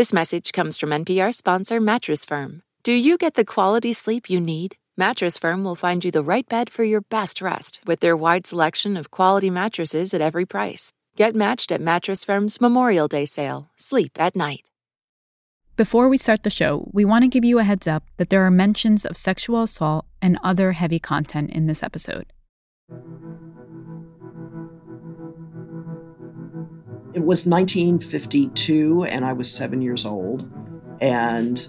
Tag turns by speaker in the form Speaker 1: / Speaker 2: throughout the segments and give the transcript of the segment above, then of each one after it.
Speaker 1: This message comes from NPR sponsor Mattress Firm. Do you get the quality sleep you need? Mattress Firm will find you the right bed for your best rest with their wide selection of quality mattresses at every price. Get matched at Mattress Firm's Memorial Day sale. Sleep at night.
Speaker 2: Before we start the show, we want to give you a heads up that there are mentions of sexual assault and other heavy content in this episode.
Speaker 3: It was 1952, and I was seven years old. And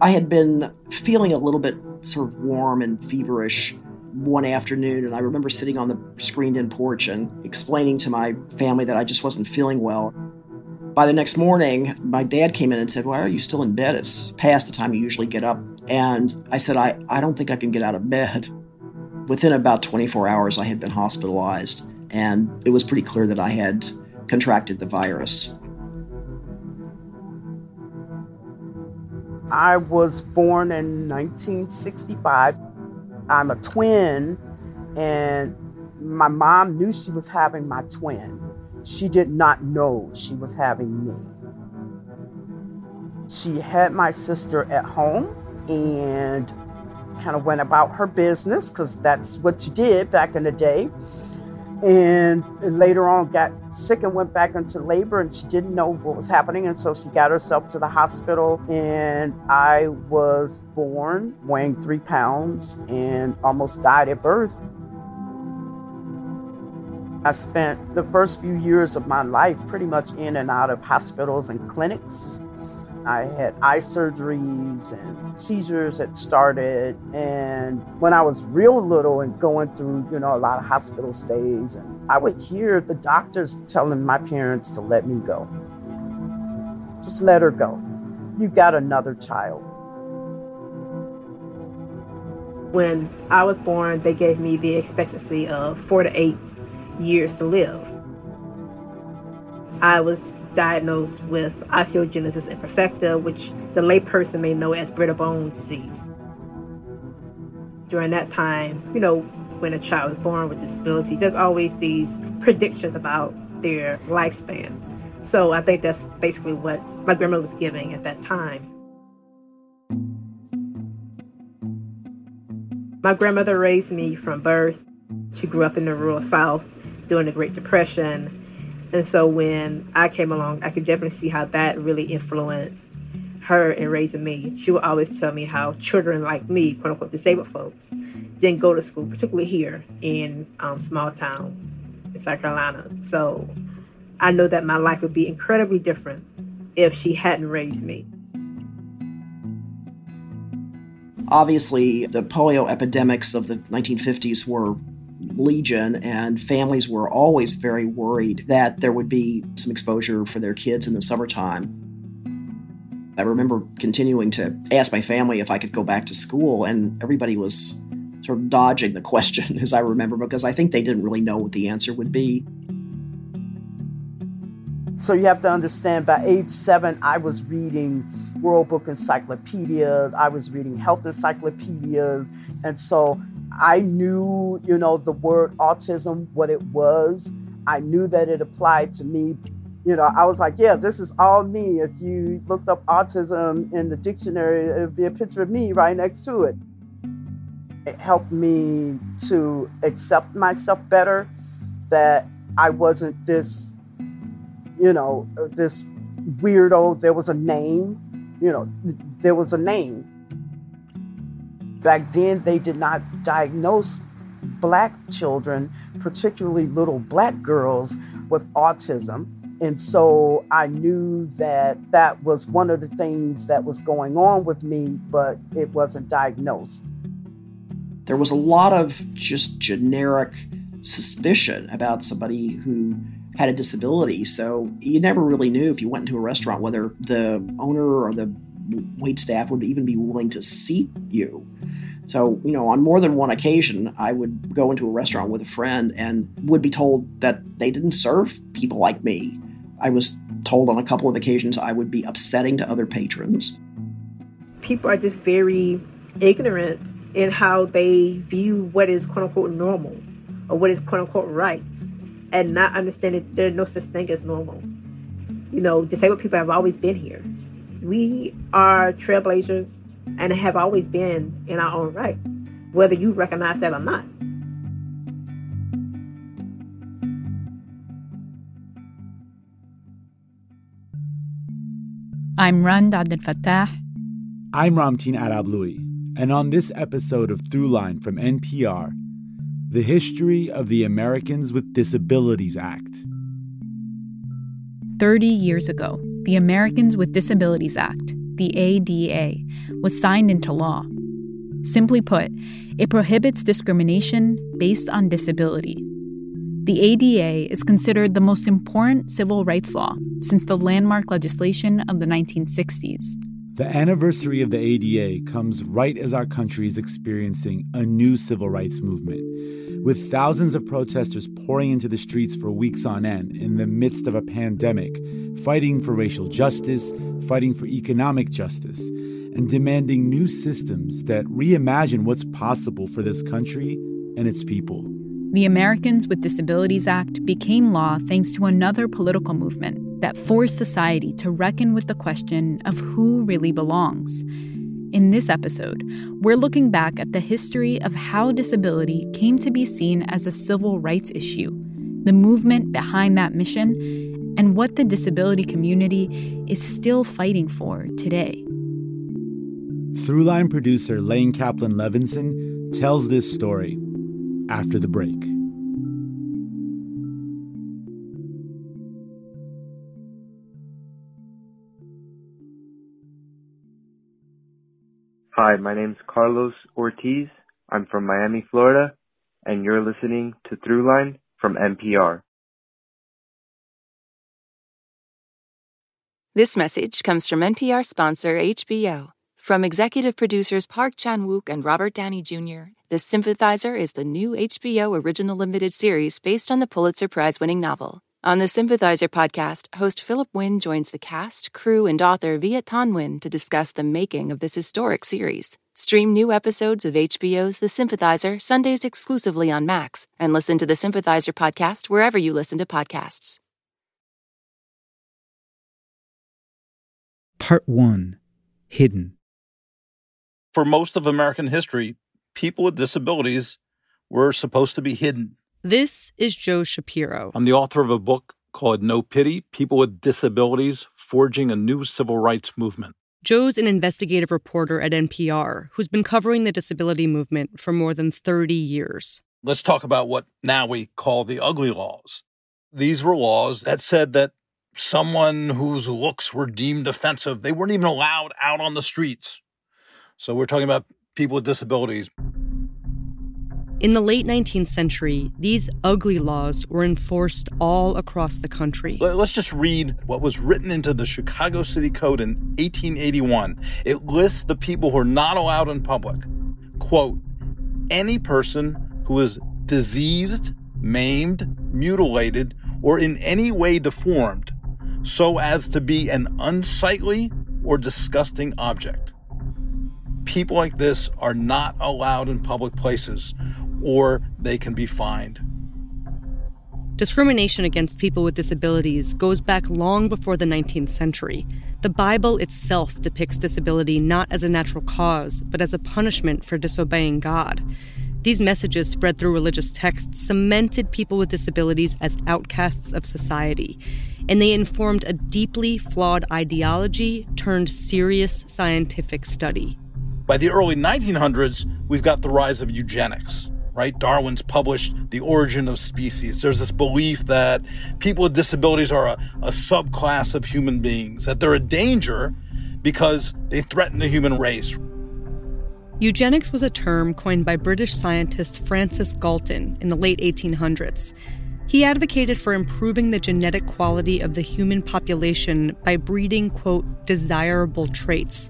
Speaker 3: I had been feeling a little bit sort of warm and feverish one afternoon. And I remember sitting on the screened in porch and explaining to my family that I just wasn't feeling well. By the next morning, my dad came in and said, Why are you still in bed? It's past the time you usually get up. And I said, I, I don't think I can get out of bed. Within about 24 hours, I had been hospitalized, and it was pretty clear that I had contracted the virus.
Speaker 4: I was born in 1965. I'm a twin, and my mom knew she was having my twin. She did not know she was having me. She had my sister at home and kind of went about her business because that's what you did back in the day and later on got sick and went back into labor and she didn't know what was happening. And so she got herself to the hospital and i was born weighing three pounds and almost died at birth. I spent the first few years of my life pretty much in and out of hospitals and clinics I had eye surgeries and seizures had started. And when I was real little and going through, you know, a lot of hospital stays, and I would hear the doctors telling my parents to let me go. Just let her go. You got another child.
Speaker 5: When I was born, they gave me the expectancy of four to eight years to live. I was diagnosed with osteogenesis imperfecta, which the layperson may know as brittle bone disease. During that time, you know, when a child is born with disability, there's always these predictions about their lifespan. So I think that's basically what my grandmother was giving at that time. My grandmother raised me from birth. She grew up in the rural South during the Great Depression and so when I came along, I could definitely see how that really influenced her in raising me. She would always tell me how children like me, quote unquote, disabled folks, didn't go to school, particularly here in um, small town in South Carolina. So I know that my life would be incredibly different if she hadn't raised me.
Speaker 3: Obviously, the polio epidemics of the 1950s were legion, and families were always very worried that there would be some exposure for their kids in the summertime. I remember continuing to ask my family if I could go back to school, and everybody was sort of dodging the question, as I remember, because I think they didn't really know what the answer would be.
Speaker 4: So you have to understand by age seven, I was reading World Book Encyclopedia, I was reading health encyclopedias. And so I knew, you know, the word autism, what it was. I knew that it applied to me. You know, I was like, yeah, this is all me. If you looked up autism in the dictionary, it would be a picture of me right next to it. It helped me to accept myself better, that I wasn't this, you know, this weirdo. There was a name, you know, there was a name Back then, they did not diagnose black children, particularly little black girls, with autism. And so I knew that that was one of the things that was going on with me, but it wasn't diagnosed.
Speaker 3: There was a lot of just generic suspicion about somebody who had a disability. So you never really knew if you went into a restaurant whether the owner or the wait staff would even be willing to seat you. So, you know, on more than one occasion, I would go into a restaurant with a friend and would be told that they didn't serve people like me. I was told on a couple of occasions I would be upsetting to other patrons.
Speaker 5: People are just very ignorant in how they view what is quote unquote normal or what is quote unquote right and not understanding there's no such thing as normal. You know, disabled people have always been here
Speaker 6: We are trailblazers and have always been in our own right, whether you recognize that or not.
Speaker 2: I'm Rund Abdel Fattah.
Speaker 7: I'm Ramtin Arablouei, and on this episode of Throughline from NPR, the history of the Americans with Disabilities Act.
Speaker 2: 30 years ago, the Americans with Disabilities Act, the ADA, was signed into law. Simply put, it prohibits discrimination based on disability. The ADA is considered the most important civil rights law since the landmark legislation of the 1960s.
Speaker 7: The anniversary of the ADA comes right as our country is experiencing a new civil rights movement, with thousands of protesters pouring into the streets for weeks on end in the midst of a pandemic, fighting for racial justice, fighting for economic justice, and demanding new systems that reimagine what's possible for this country and its people.
Speaker 2: The Americans with Disabilities Act became law thanks to another political movement that forced society to reckon with the question of who really belongs. In this episode, we're looking back at the history of how disability came to be seen as a civil rights issue, the movement behind that mission, and what the disability community is still fighting for today.
Speaker 7: Throughline producer Lane Kaplan Levinson tells this story after the break.
Speaker 8: Hi, my name's Carlos Ortiz. I'm from Miami, Florida, and you're listening to Throughline from NPR.
Speaker 1: This message comes from NPR sponsor HBO. From executive producers Park Chan Wook and Robert Downey Jr., The Sympathizer is the new HBO original limited series based on the Pulitzer Prize winning novel. On the Sympathizer podcast, host Philip Wynn joins the cast, crew, and author Viet Thanh Nguyen to discuss the making of this historic series. Stream new episodes of HBO's The Sympathizer Sundays exclusively on Max, and listen to the Sympathizer podcast wherever you listen to podcasts.
Speaker 9: Part 1 Hidden.
Speaker 10: For most of American history, people with disabilities were supposed to be hidden.
Speaker 11: This is Joe Shapiro.
Speaker 10: I'm the author of a book called No Pity People with Disabilities Forging a New Civil Rights Movement.
Speaker 11: Joe's an investigative reporter at NPR who's been covering the disability movement for more than 30 years.
Speaker 10: Let's talk about what now we call the ugly laws. These were laws that said that someone whose looks were deemed offensive, they weren't even allowed out on the streets. So we're talking about people with disabilities.
Speaker 11: In the late 19th century, these ugly laws were enforced all across the country.
Speaker 10: Let's just read what was written into the Chicago City Code in 1881. It lists the people who are not allowed in public. Quote, any person who is diseased, maimed, mutilated, or in any way deformed, so as to be an unsightly or disgusting object. People like this are not allowed in public places or they can be fined.
Speaker 11: Discrimination against people with disabilities goes back long before the 19th century. The Bible itself depicts disability not as a natural cause, but as a punishment for disobeying God. These messages spread through religious texts cemented people with disabilities as outcasts of society, and they informed a deeply flawed ideology turned serious scientific study.
Speaker 10: By the early 1900s, we've got the rise of eugenics right? Darwin's published The Origin of Species. There's this belief that people with disabilities are a, a subclass of human beings, that they're a danger because they threaten the human race.
Speaker 11: Eugenics was a term coined by British scientist Francis Galton in the late 1800s. He advocated for improving the genetic quality of the human population by breeding, quote, desirable traits.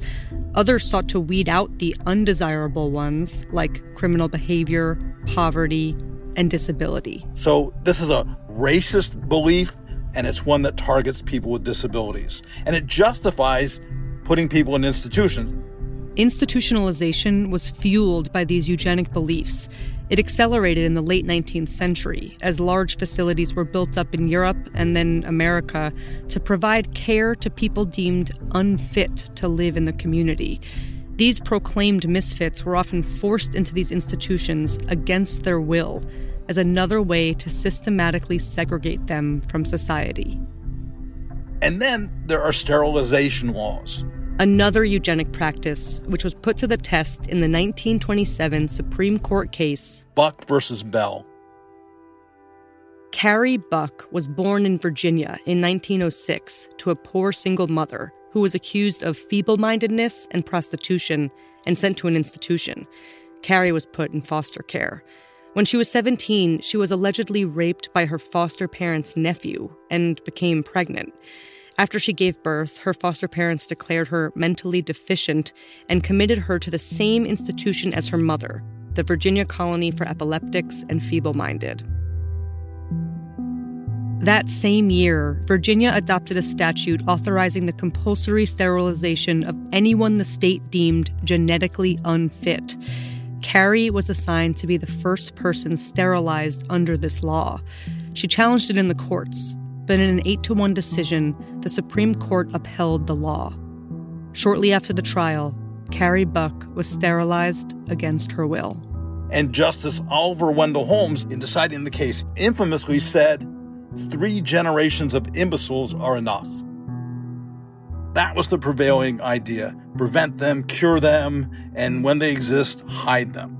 Speaker 11: Others sought to weed out the undesirable ones, like criminal behavior, poverty, and disability.
Speaker 10: So, this is a racist belief, and it's one that targets people with disabilities. And it justifies putting people in institutions.
Speaker 11: Institutionalization was fueled by these eugenic beliefs. It accelerated in the late 19th century as large facilities were built up in Europe and then America to provide care to people deemed unfit to live in the community. These proclaimed misfits were often forced into these institutions against their will as another way to systematically segregate them from society.
Speaker 10: And then there are sterilization laws
Speaker 11: another eugenic practice which was put to the test in the 1927 Supreme Court case
Speaker 10: Buck versus Bell.
Speaker 11: Carrie Buck was born in Virginia in 1906 to a poor single mother who was accused of feeble mindedness and prostitution and sent to an institution. Carrie was put in foster care. When she was 17, she was allegedly raped by her foster parents' nephew and became pregnant. After she gave birth, her foster parents declared her mentally deficient and committed her to the same institution as her mother, the Virginia Colony for Epileptics and Feeble Minded. That same year, Virginia adopted a statute authorizing the compulsory sterilization of anyone the state deemed genetically unfit. Carrie was assigned to be the first person sterilized under this law. She challenged it in the courts, but in an 8 to 1 decision, the Supreme Court upheld the law. Shortly after the trial, Carrie Buck was sterilized against her will.
Speaker 10: And Justice Oliver Wendell Holmes, in deciding the case, infamously said, Three generations of imbeciles are enough. That was the prevailing idea prevent them, cure them, and when they exist, hide them.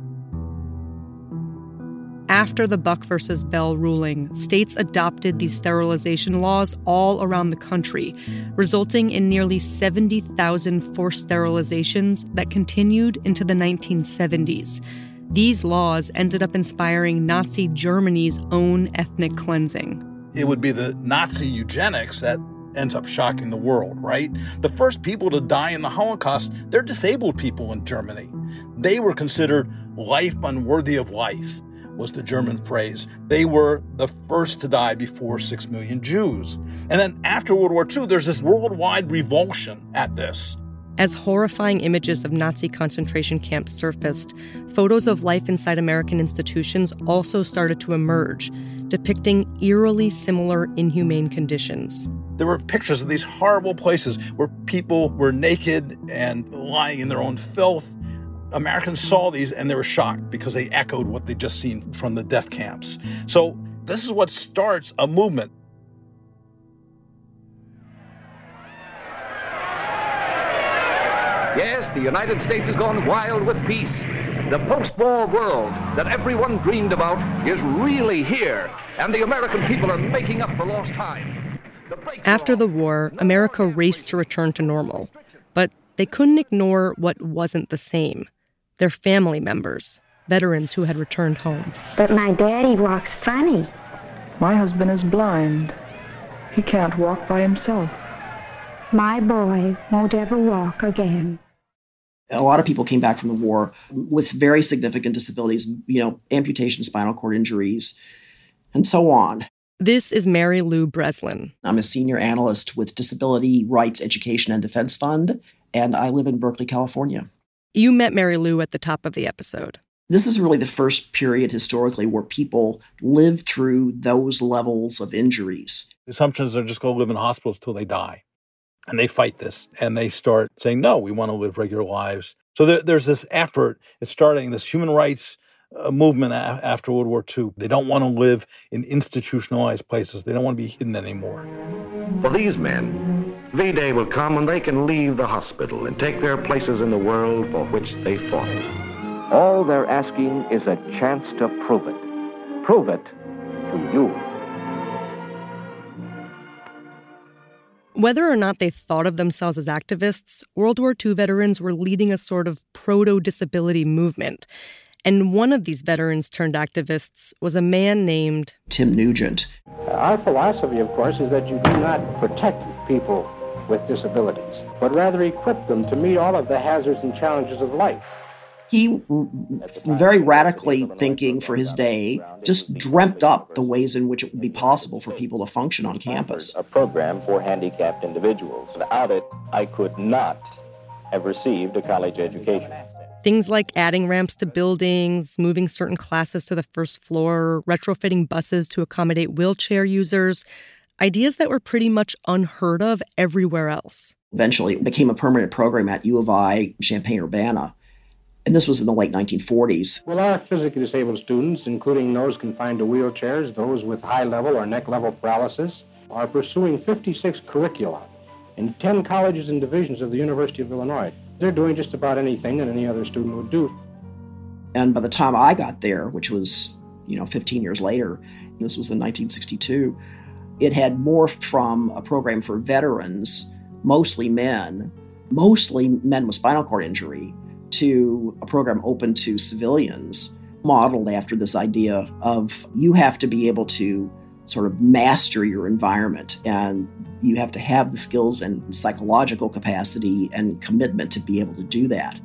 Speaker 11: After the Buck versus Bell ruling, states adopted these sterilization laws all around the country, resulting in nearly 70,000 forced sterilizations that continued into the 1970s. These laws ended up inspiring Nazi Germany's own ethnic cleansing.
Speaker 10: It would be the Nazi eugenics that ends up shocking the world, right? The first people to die in the Holocaust, they're disabled people in Germany. They were considered life unworthy of life was the German phrase. They were the first to die before six million Jews. And then after World War II, there's this worldwide revulsion at this.
Speaker 11: As horrifying images of Nazi concentration camps surfaced, photos of life inside American institutions also started to emerge, depicting eerily similar inhumane conditions.
Speaker 10: There were pictures of these horrible places where people were naked and lying in their own filth Americans saw these and they were shocked because they echoed what they'd just seen from the death camps. So, this is what starts a movement.
Speaker 12: Yes, the United States has gone wild with peace. The post war world that everyone dreamed about is really here, and the American people are making up for lost time.
Speaker 11: After the war, America raced to return to normal, but they couldn't ignore what wasn't the same their family members, veterans who had returned home.
Speaker 13: But my daddy walks funny.
Speaker 14: My husband is blind. He can't walk by himself.
Speaker 13: My boy won't ever walk again.
Speaker 3: A lot of people came back from the war with very significant disabilities, you know, amputation, spinal cord injuries, and so on.
Speaker 11: This is Mary Lou Breslin.
Speaker 3: I'm a senior analyst with Disability Rights Education and Defense Fund, and I live in Berkeley, California.
Speaker 11: You met Mary Lou at the top of the episode.
Speaker 3: This is really the first period historically where people live through those levels of injuries.
Speaker 10: The assumption is they're just going to live in hospitals till they die. And they fight this and they start saying, no, we want to live regular lives. So there, there's this effort, it's starting this human rights uh, movement a- after World War II. They don't want to live in institutionalized places, they don't want to be hidden anymore.
Speaker 12: For these men, V Day will come when they can leave the hospital and take their places in the world for which they fought. All they're asking is a chance to prove it. Prove it to you.
Speaker 11: Whether or not they thought of themselves as activists, World War II veterans were leading a sort of proto disability movement. And one of these veterans turned activists was a man named
Speaker 3: Tim Nugent.
Speaker 15: Our philosophy, of course, is that you do not protect people with disabilities, but rather equip them to meet all of the hazards and challenges of life.
Speaker 3: He, very radically thinking for his day, just dreamt up the ways in which it would be possible for people to function on campus.
Speaker 16: A program for handicapped individuals. Without it, I could not have received a college education.
Speaker 11: Things like adding ramps to buildings, moving certain classes to the first floor, retrofitting buses to accommodate wheelchair users, ideas that were pretty much unheard of everywhere else.
Speaker 3: Eventually, it became a permanent program at U of I, Champaign Urbana. And this was in the late 1940s.
Speaker 15: Well, our physically disabled students, including those confined to wheelchairs, those with high level or neck level paralysis, are pursuing 56 curricula in 10 colleges and divisions of the University of Illinois. They're doing just about anything that any other student would do.
Speaker 3: And by the time I got there, which was, you know, 15 years later, this was in 1962, it had morphed from a program for veterans, mostly men, mostly men with spinal cord injury, to a program open to civilians, modeled after this idea of you have to be able to sort of master your environment and you have to have the skills and psychological capacity and commitment to be able to do that.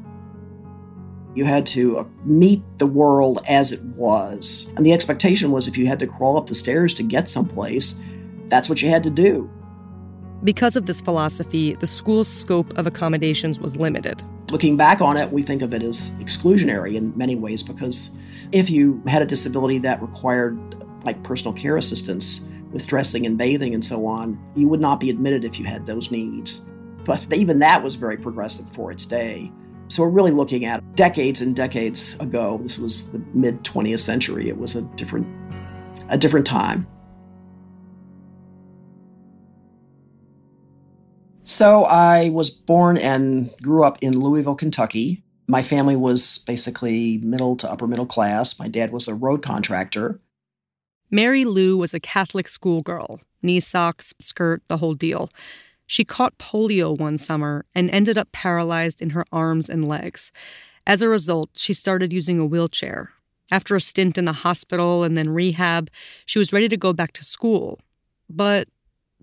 Speaker 3: You had to uh, meet the world as it was. And the expectation was if you had to crawl up the stairs to get someplace, that's what you had to do.
Speaker 11: Because of this philosophy, the school's scope of accommodations was limited.
Speaker 3: Looking back on it, we think of it as exclusionary in many ways because if you had a disability that required like personal care assistance with dressing and bathing and so on, you would not be admitted if you had those needs. But even that was very progressive for its day. So we're really looking at decades and decades ago. This was the mid 20th century. It was a different a different time. So I was born and grew up in Louisville, Kentucky. My family was basically middle to upper middle class. My dad was a road contractor.
Speaker 11: Mary Lou was a Catholic schoolgirl, knee socks, skirt, the whole deal. She caught polio one summer and ended up paralyzed in her arms and legs. As a result, she started using a wheelchair. After a stint in the hospital and then rehab, she was ready to go back to school. But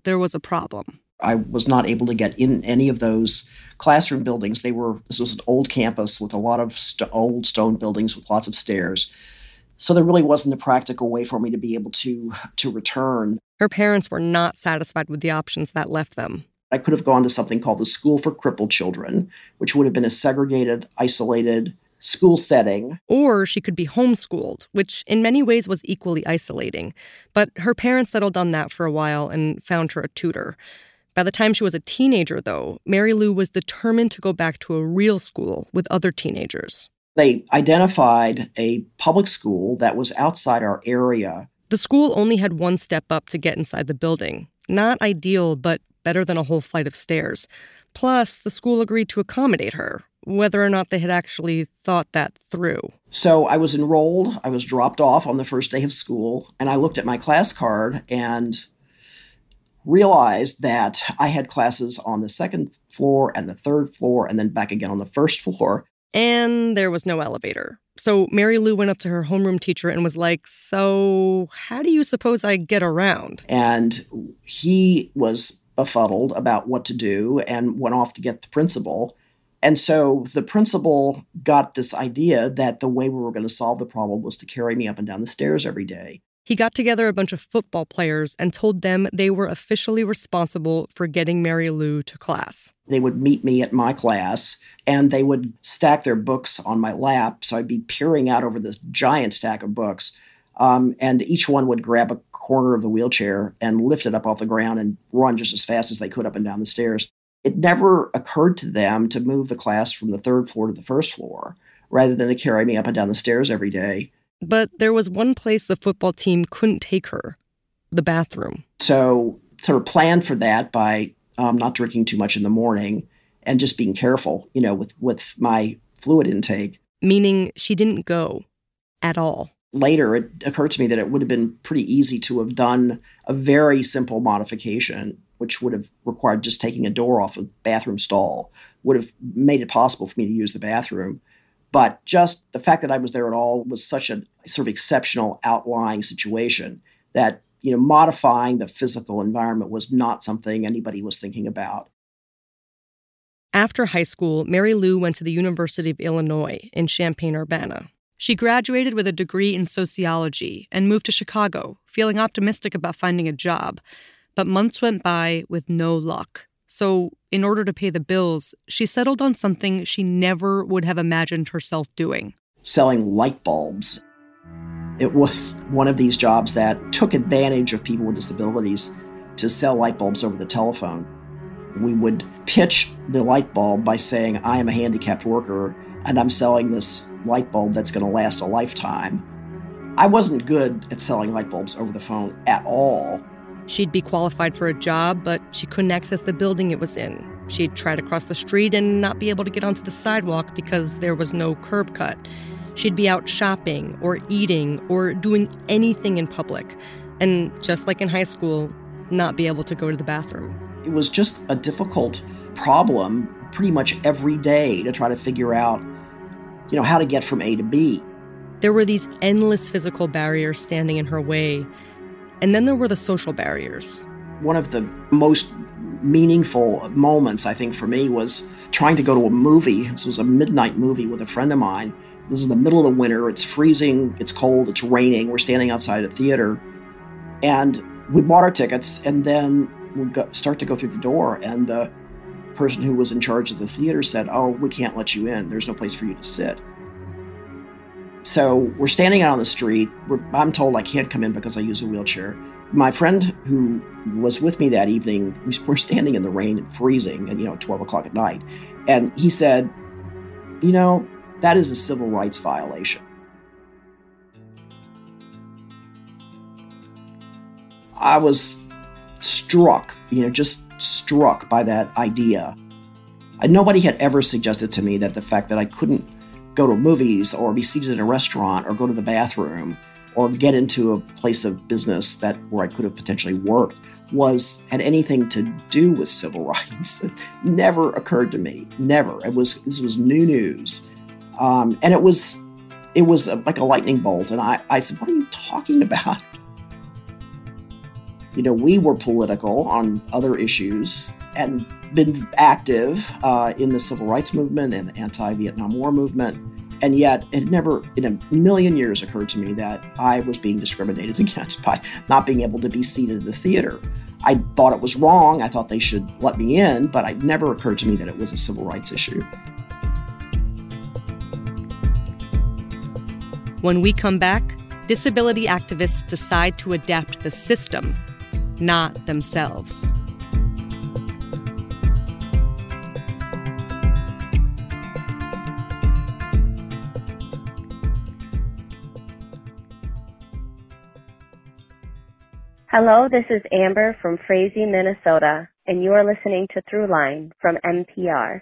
Speaker 11: there was a problem.
Speaker 3: I was not able to get in any of those classroom buildings. They were this was an old campus with a lot of st- old stone buildings with lots of stairs. So there really wasn't a practical way for me to be able to to return.
Speaker 11: Her parents were not satisfied with the options that left them.
Speaker 3: I could have gone to something called the School for Crippled Children, which would have been a segregated, isolated school setting.
Speaker 11: Or she could be homeschooled, which in many ways was equally isolating. But her parents settled on that for a while and found her a tutor. By the time she was a teenager, though, Mary Lou was determined to go back to a real school with other teenagers.
Speaker 3: They identified a public school that was outside our area.
Speaker 11: The school only had one step up to get inside the building. Not ideal, but better than a whole flight of stairs. Plus, the school agreed to accommodate her, whether or not they had actually thought that through.
Speaker 3: So I was enrolled, I was dropped off on the first day of school, and I looked at my class card and realized that I had classes on the second floor and the third floor, and then back again on the first floor.
Speaker 11: And there was no elevator. So Mary Lou went up to her homeroom teacher and was like, So, how do you suppose I get around?
Speaker 3: And he was befuddled about what to do and went off to get the principal. And so the principal got this idea that the way we were going to solve the problem was to carry me up and down the stairs every day.
Speaker 11: He got together a bunch of football players and told them they were officially responsible for getting Mary Lou to class.
Speaker 3: They would meet me at my class and they would stack their books on my lap. So I'd be peering out over this giant stack of books. Um, and each one would grab a corner of the wheelchair and lift it up off the ground and run just as fast as they could up and down the stairs. It never occurred to them to move the class from the third floor to the first floor rather than to carry me up and down the stairs every day.
Speaker 11: But there was one place the football team couldn't take her the bathroom.
Speaker 3: So, sort of planned for that by um, not drinking too much in the morning and just being careful, you know, with, with my fluid intake.
Speaker 11: Meaning she didn't go at all.
Speaker 3: Later, it occurred to me that it would have been pretty easy to have done a very simple modification, which would have required just taking a door off a bathroom stall, would have made it possible for me to use the bathroom. But just the fact that I was there at all was such a sort of exceptional outlying situation that you know modifying the physical environment was not something anybody was thinking about.
Speaker 11: After high school, Mary Lou went to the University of Illinois in Champaign Urbana. She graduated with a degree in sociology and moved to Chicago, feeling optimistic about finding a job. But months went by with no luck. So, in order to pay the bills, she settled on something she never would have imagined herself doing
Speaker 3: selling light bulbs. It was one of these jobs that took advantage of people with disabilities to sell light bulbs over the telephone. We would pitch the light bulb by saying, I am a handicapped worker and I'm selling this light bulb that's going to last a lifetime. I wasn't good at selling light bulbs over the phone at all.
Speaker 11: She'd be qualified for a job, but she couldn't access the building it was in. She'd try to cross the street and not be able to get onto the sidewalk because there was no curb cut. She'd be out shopping or eating or doing anything in public. And just like in high school, not be able to go to the bathroom.
Speaker 3: It was just a difficult problem pretty much every day to try to figure out, you know, how to get from A to B.
Speaker 11: There were these endless physical barriers standing in her way. And then there were the social barriers.
Speaker 3: One of the most meaningful moments, I think, for me was trying to go to a movie. This was a midnight movie with a friend of mine. This is the middle of the winter. It's freezing, it's cold, it's raining. We're standing outside a theater. And we bought our tickets, and then we got, start to go through the door, and the person who was in charge of the theater said, Oh, we can't let you in. There's no place for you to sit. So we're standing out on the street. I'm told I can't come in because I use a wheelchair. My friend who was with me that evening, we're standing in the rain and freezing, and you know, 12 o'clock at night, and he said, "You know, that is a civil rights violation." I was struck, you know, just struck by that idea. And nobody had ever suggested to me that the fact that I couldn't go to movies or be seated in a restaurant or go to the bathroom or get into a place of business that where I could have potentially worked was had anything to do with civil rights. It never occurred to me. Never. It was this was new news, um, and it was it was like a lightning bolt. And I, I said, "What are you talking about?" You know, we were political on other issues and been active uh, in the civil rights movement and the anti-Vietnam War movement and yet, it never in a million years occurred to me that I was being discriminated against by not being able to be seated in the theater. I thought it was wrong. I thought they should let me in, but it never occurred to me that it was a civil rights issue.
Speaker 11: When we come back, disability activists decide to adapt the system, not themselves.
Speaker 17: Hello, this is Amber from Frazee, Minnesota, and you are listening to Throughline from NPR.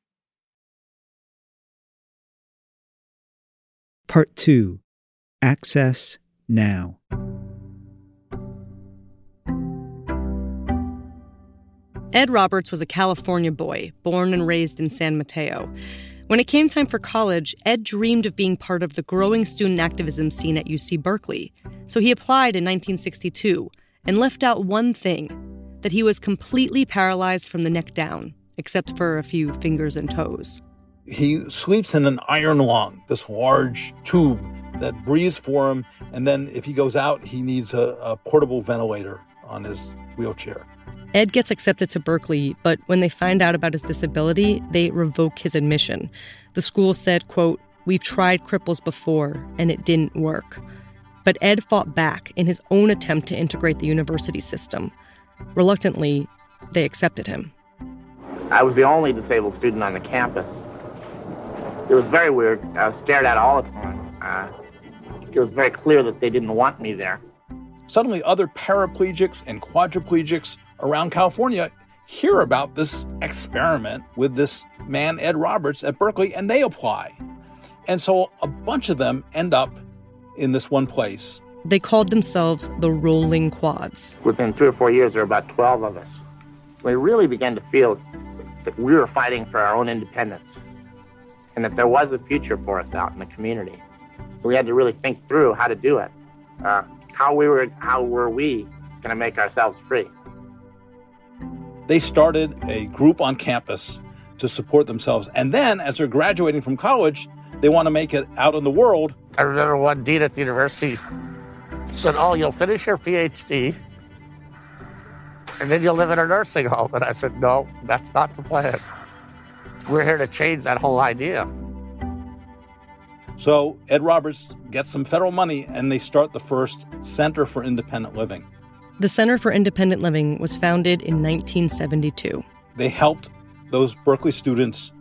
Speaker 9: Part 2 Access Now.
Speaker 11: Ed Roberts was a California boy, born and raised in San Mateo. When it came time for college, Ed dreamed of being part of the growing student activism scene at UC Berkeley. So he applied in 1962 and left out one thing that he was completely paralyzed from the neck down, except for a few fingers and toes.
Speaker 10: He sleeps in an iron lung, this large tube that breathes for him. And then if he goes out, he needs a, a portable ventilator on his wheelchair.
Speaker 11: Ed gets accepted to Berkeley, but when they find out about his disability, they revoke his admission. The school said, quote, We've tried cripples before and it didn't work. But Ed fought back in his own attempt to integrate the university system. Reluctantly, they accepted him.
Speaker 18: I was the only disabled student on the campus. It was very weird. I was stared at all the time. Uh, it was very clear that they didn't want me there.
Speaker 10: Suddenly, other paraplegics and quadriplegics around California hear about this experiment with this man, Ed Roberts, at Berkeley, and they apply. And so a bunch of them end up in this one place
Speaker 11: They called themselves the Rolling Quads.
Speaker 18: Within three or four years, there were about 12 of us. We really began to feel that we were fighting for our own independence and that there was a future for us out in the community. We had to really think through how to do it. Uh, how we were, how were we going to make ourselves free?
Speaker 10: They started a group on campus to support themselves. And then, as they're graduating from college, they want to make it out in the world.
Speaker 18: I remember one dean at the university said, Oh, you'll finish your PhD and then you'll live in a nursing home. And I said, No, that's not the plan. We're here to change that whole idea.
Speaker 10: So Ed Roberts gets some federal money and they start the first Center for Independent Living.
Speaker 11: The Center for Independent Living was founded in 1972.
Speaker 10: They helped those Berkeley students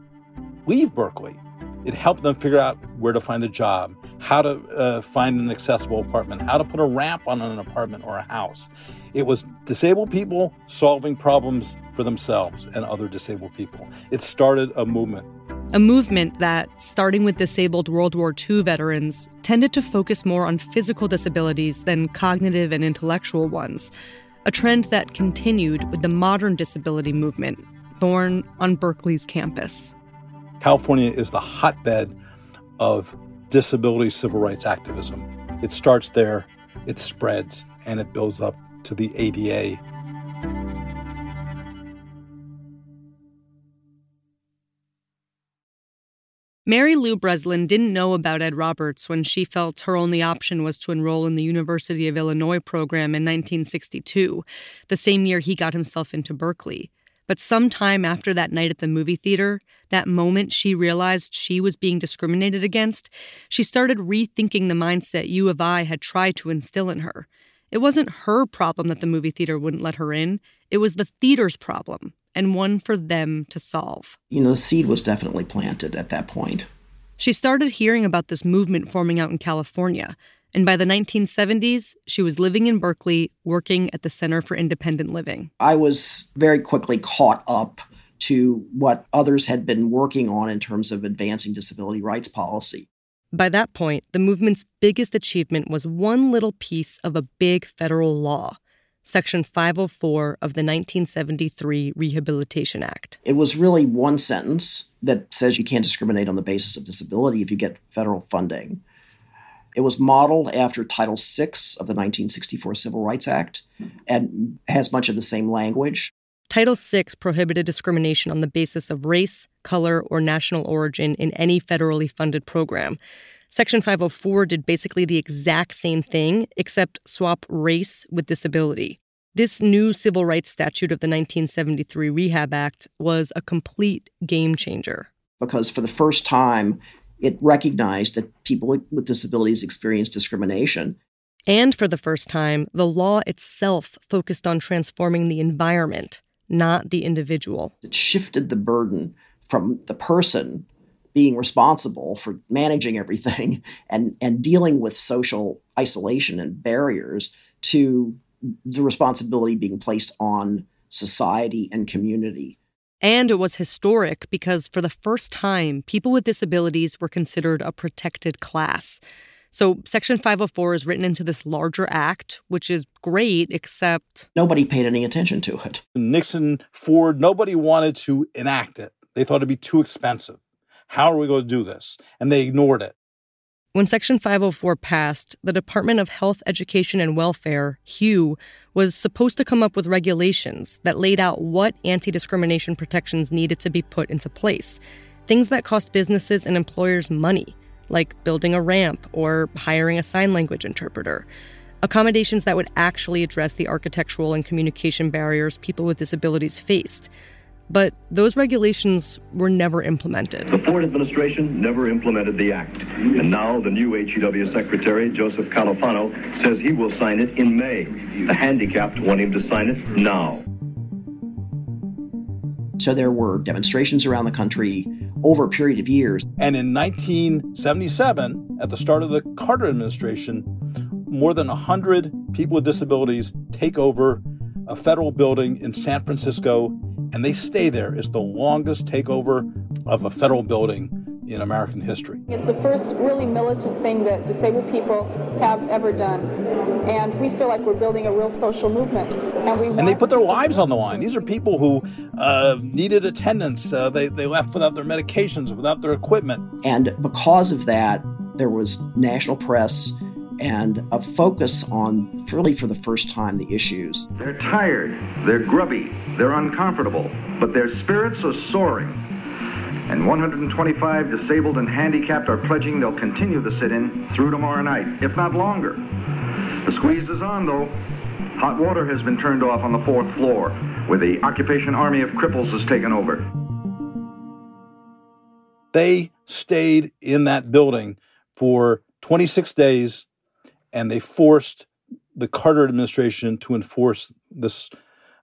Speaker 10: leave Berkeley. It helped them figure out where to find a job, how to uh, find an accessible apartment, how to put a ramp on an apartment or a house. It was disabled people solving problems for themselves and other disabled people. It started a movement.
Speaker 11: A movement that, starting with disabled World War II veterans, tended to focus more on physical disabilities than cognitive and intellectual ones. A trend that continued with the modern disability movement, born on Berkeley's campus.
Speaker 10: California is the hotbed of disability civil rights activism. It starts there, it spreads, and it builds up to the ADA.
Speaker 11: Mary Lou Breslin didn't know about Ed Roberts when she felt her only option was to enroll in the University of Illinois program in 1962, the same year he got himself into Berkeley. But sometime after that night at the movie theater, that moment she realized she was being discriminated against, she started rethinking the mindset U of I had tried to instill in her. It wasn't her problem that the movie theater wouldn't let her in, it was the theater's problem, and one for them to solve.
Speaker 3: You know, the seed was definitely planted at that point.
Speaker 11: She started hearing about this movement forming out in California, and by the 1970s, she was living in Berkeley, working at the Center for Independent Living.
Speaker 3: I was very quickly caught up to what others had been working on in terms of advancing disability rights policy.
Speaker 11: By that point, the movement's biggest achievement was one little piece of a big federal law. Section 504 of the 1973 Rehabilitation Act.
Speaker 3: It was really one sentence that says you can't discriminate on the basis of disability if you get federal funding. It was modeled after Title VI of the 1964 Civil Rights Act and has much of the same language.
Speaker 11: Title VI prohibited discrimination on the basis of race, color, or national origin in any federally funded program. Section 504 did basically the exact same thing, except swap race with disability. This new civil rights statute of the 1973 Rehab Act was a complete game changer.
Speaker 3: Because for the first time, it recognized that people with disabilities experience discrimination.
Speaker 11: And for the first time, the law itself focused on transforming the environment, not the individual.
Speaker 3: It shifted the burden from the person being responsible for managing everything and, and dealing with social isolation and barriers to the responsibility being placed on society and community.
Speaker 11: And it was historic because for the first time, people with disabilities were considered a protected class. So Section 504 is written into this larger act, which is great, except.
Speaker 3: Nobody paid any attention to it.
Speaker 10: Nixon, Ford, nobody wanted to enact it. They thought it'd be too expensive. How are we going to do this? And they ignored it.
Speaker 11: When Section 504 passed, the Department of Health, Education, and Welfare, HEW, was supposed to come up with regulations that laid out what anti discrimination protections needed to be put into place. Things that cost businesses and employers money, like building a ramp or hiring a sign language interpreter. Accommodations that would actually address the architectural and communication barriers people with disabilities faced. But those regulations were never implemented.
Speaker 19: The Ford administration never implemented the act. And now the new HEW Secretary, Joseph Califano, says he will sign it in May. The handicapped want him to sign it now.
Speaker 3: So there were demonstrations around the country over a period of years.
Speaker 10: And in 1977, at the start of the Carter administration, more than 100 people with disabilities take over a federal building in San Francisco and they stay there. It's the longest takeover of a federal building in American history.
Speaker 20: It's the first really militant thing that disabled people have ever done. And we feel like we're building a real social movement. And, we
Speaker 10: and they put their lives on the line. These are people who uh, needed attendance. Uh, they, they left without their medications, without their equipment.
Speaker 3: And because of that, there was national press and a focus on, really for the first time, the issues.
Speaker 21: They're tired, they're grubby, they're uncomfortable, but their spirits are soaring. And 125 disabled and handicapped are pledging they'll continue the sit in through tomorrow night, if not longer. The squeeze is on, though. Hot water has been turned off on the fourth floor, where the Occupation Army of Cripples has taken over.
Speaker 10: They stayed in that building for 26 days and they forced the Carter administration to enforce this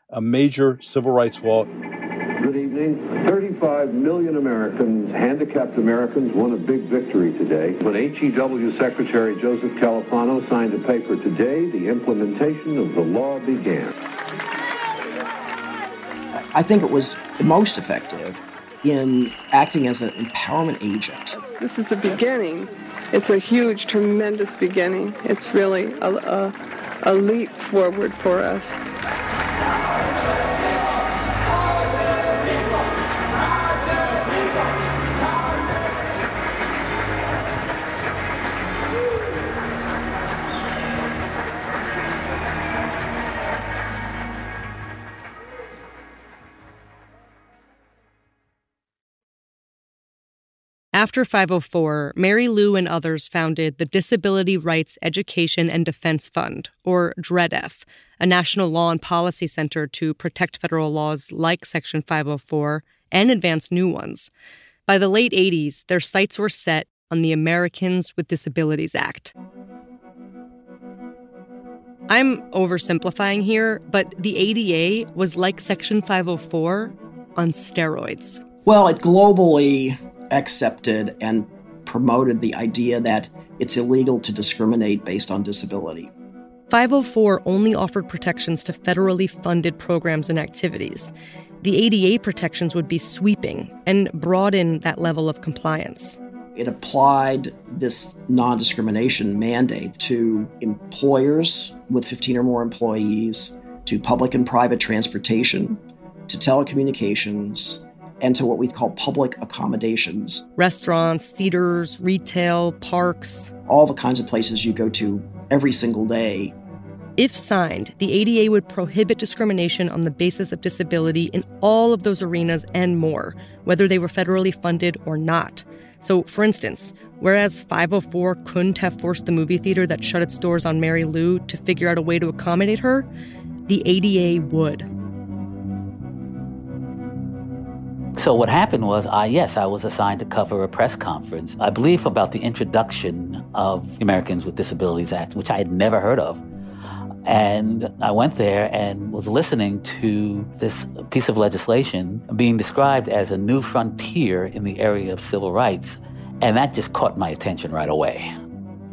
Speaker 10: a major civil rights law.
Speaker 22: Good evening. 35 million Americans, handicapped Americans, won a big victory today. When HEW Secretary Joseph Califano signed a paper today, the implementation of the law began.
Speaker 3: I think it was most effective in acting as an empowerment agent.
Speaker 23: This is a beginning it's a huge, tremendous beginning. It's really a, a, a leap forward for us.
Speaker 11: After 504, Mary Lou and others founded the Disability Rights Education and Defense Fund, or DREDF, a national law and policy center to protect federal laws like Section 504 and advance new ones. By the late 80s, their sights were set on the Americans with Disabilities Act. I'm oversimplifying here, but the ADA was like Section 504 on steroids.
Speaker 3: Well, it globally accepted and promoted the idea that it's illegal to discriminate based on disability.
Speaker 11: 504 only offered protections to federally funded programs and activities. The ADA protections would be sweeping and broaden that level of compliance.
Speaker 3: It applied this non discrimination mandate to employers with 15 or more employees, to public and private transportation, to telecommunications, and to what we call public accommodations
Speaker 11: restaurants, theaters, retail, parks.
Speaker 3: All the kinds of places you go to every single day.
Speaker 11: If signed, the ADA would prohibit discrimination on the basis of disability in all of those arenas and more, whether they were federally funded or not. So, for instance, whereas 504 couldn't have forced the movie theater that shut its doors on Mary Lou to figure out a way to accommodate her, the ADA would.
Speaker 24: So what happened was, I yes, I was assigned to cover a press conference, I believe about the introduction of the Americans with Disabilities Act, which I had never heard of. And I went there and was listening to this piece of legislation being described as a new frontier in the area of civil rights. And that just caught my attention right away.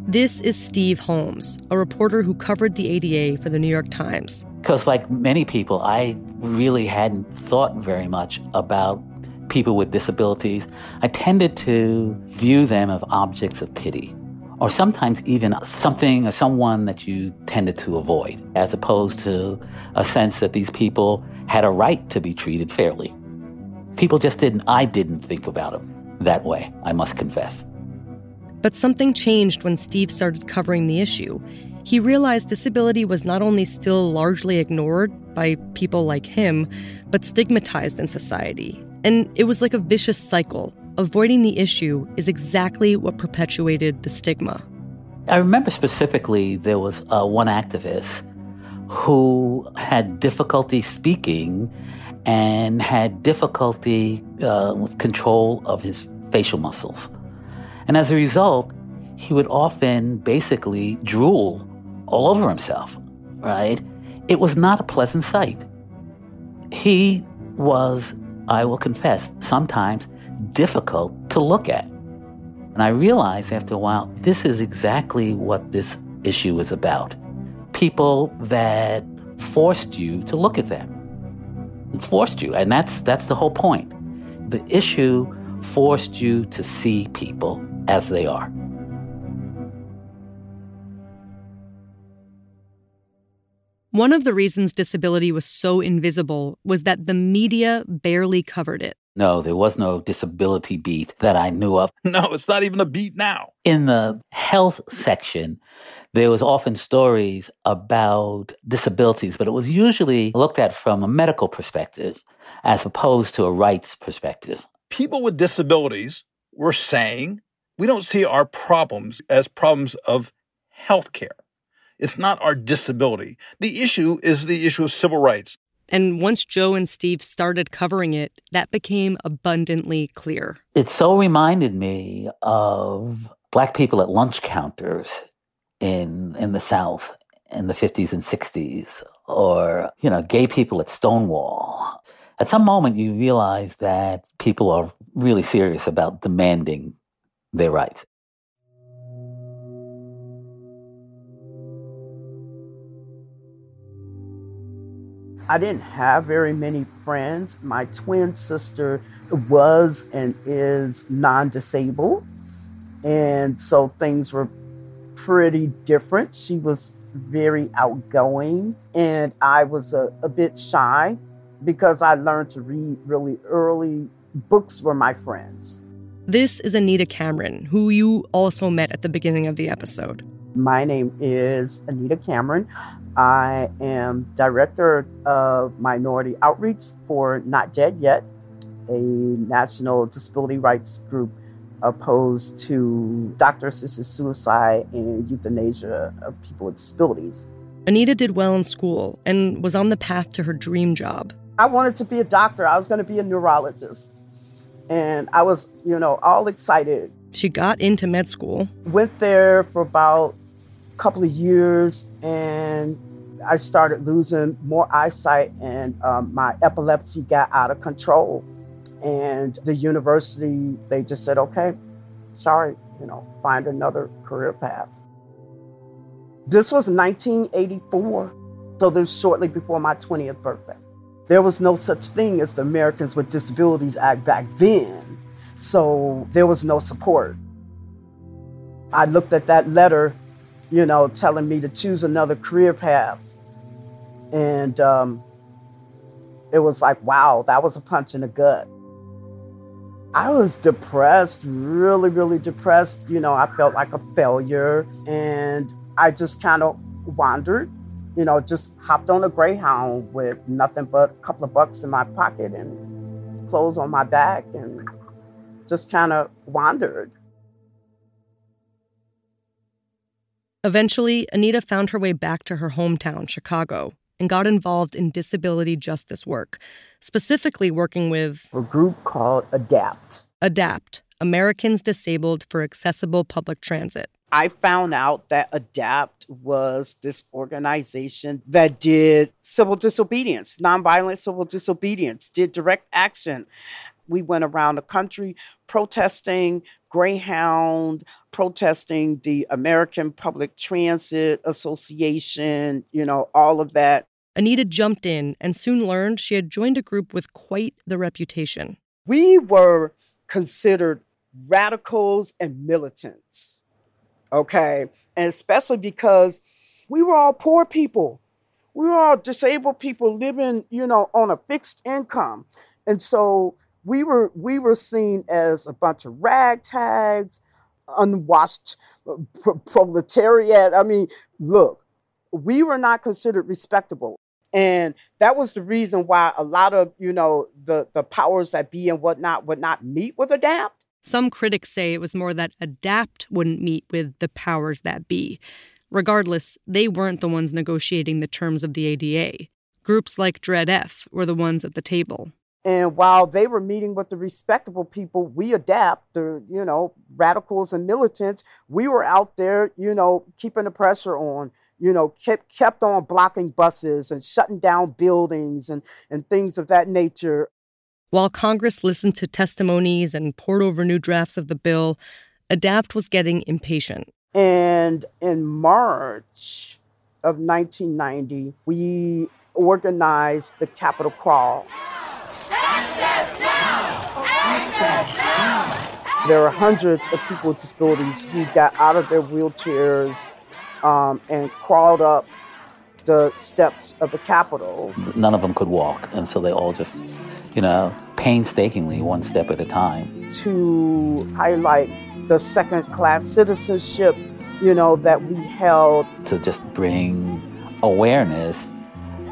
Speaker 11: This is Steve Holmes, a reporter who covered the ADA for the New York Times.
Speaker 24: Because, like many people, I really hadn't thought very much about people with disabilities, I tended to view them as objects of pity, or sometimes even something or someone that you tended to avoid, as opposed to a sense that these people had a right to be treated fairly. People just didn't, I didn't think about them that way, I must confess.
Speaker 11: But something changed when Steve started covering the issue. He realized disability was not only still largely ignored by people like him, but stigmatized in society and it was like a vicious cycle. Avoiding the issue is exactly what perpetuated the stigma.
Speaker 24: I remember specifically there was uh, one activist who had difficulty speaking and had difficulty uh, with control of his facial muscles. And as a result, he would often basically drool all over himself, right? It was not a pleasant sight. He was I will confess, sometimes difficult to look at. And I realized after a while, this is exactly what this issue is about. People that forced you to look at them. Forced you. And that's, that's the whole point. The issue forced you to see people as they are.
Speaker 11: One of the reasons disability was so invisible was that the media barely covered it.
Speaker 24: No, there was no disability beat that I knew of.
Speaker 10: No, it's not even a beat now.
Speaker 24: In the health section, there was often stories about disabilities, but it was usually looked at from a medical perspective as opposed to a rights perspective.
Speaker 10: People with disabilities were saying we don't see our problems as problems of health care. It's not our disability. The issue is the issue of civil rights.
Speaker 11: And once Joe and Steve started covering it, that became abundantly clear.
Speaker 24: It so reminded me of black people at lunch counters in in the South in the 50s and 60s or you know gay people at Stonewall. At some moment you realize that people are really serious about demanding their rights.
Speaker 4: I didn't have very many friends. My twin sister was and is non disabled. And so things were pretty different. She was very outgoing, and I was a, a bit shy because I learned to read really early. Books were my friends.
Speaker 11: This is Anita Cameron, who you also met at the beginning of the episode.
Speaker 4: My name is Anita Cameron. I am director of minority outreach for Not Dead Yet, a national disability rights group opposed to doctor assisted suicide and euthanasia of people with disabilities.
Speaker 11: Anita did well in school and was on the path to her dream job.
Speaker 4: I wanted to be a doctor, I was going to be a neurologist. And I was, you know, all excited.
Speaker 11: She got into med school.
Speaker 4: Went there for about couple of years and I started losing more eyesight and um, my epilepsy got out of control. And the university, they just said, okay, sorry, you know, find another career path. This was 1984, so this shortly before my 20th birthday. There was no such thing as the Americans with Disabilities Act back then, so there was no support. I looked at that letter you know, telling me to choose another career path. And um, it was like, wow, that was a punch in the gut. I was depressed, really, really depressed. You know, I felt like a failure. And I just kind of wandered, you know, just hopped on a Greyhound with nothing but a couple of bucks in my pocket and clothes on my back and just kind of wandered.
Speaker 11: Eventually, Anita found her way back to her hometown, Chicago, and got involved in disability justice work, specifically working with
Speaker 4: a group called ADAPT.
Speaker 11: ADAPT, Americans Disabled for Accessible Public Transit.
Speaker 4: I found out that ADAPT was this organization that did civil disobedience, nonviolent civil disobedience, did direct action. We went around the country protesting Greyhound, protesting the American Public Transit Association, you know, all of that.
Speaker 11: Anita jumped in and soon learned she had joined a group with quite the reputation.
Speaker 4: We were considered radicals and militants, okay? And especially because we were all poor people. We were all disabled people living, you know, on a fixed income. And so we were we were seen as a bunch of ragtags, unwashed uh, proletariat. I mean, look, we were not considered respectable. And that was the reason why a lot of, you know, the, the powers that be and whatnot would not meet with ADAPT.
Speaker 11: Some critics say it was more that ADAPT wouldn't meet with the powers that be. Regardless, they weren't the ones negotiating the terms of the ADA. Groups like DREDF were the ones at the table.
Speaker 4: And while they were meeting with the respectable people, we ADAPT, the, you know, radicals and militants, we were out there, you know, keeping the pressure on, you know, kept, kept on blocking buses and shutting down buildings and, and things of that nature.
Speaker 11: While Congress listened to testimonies and poured over new drafts of the bill, ADAPT was getting impatient.
Speaker 4: And in March of 1990, we organized the Capitol Crawl. There are hundreds of people with disabilities who got out of their wheelchairs um, and crawled up the steps of the Capitol.
Speaker 24: None of them could walk, and so they all just, you know, painstakingly, one step at a time.
Speaker 4: To highlight the second class citizenship, you know, that we held.
Speaker 24: To just bring awareness,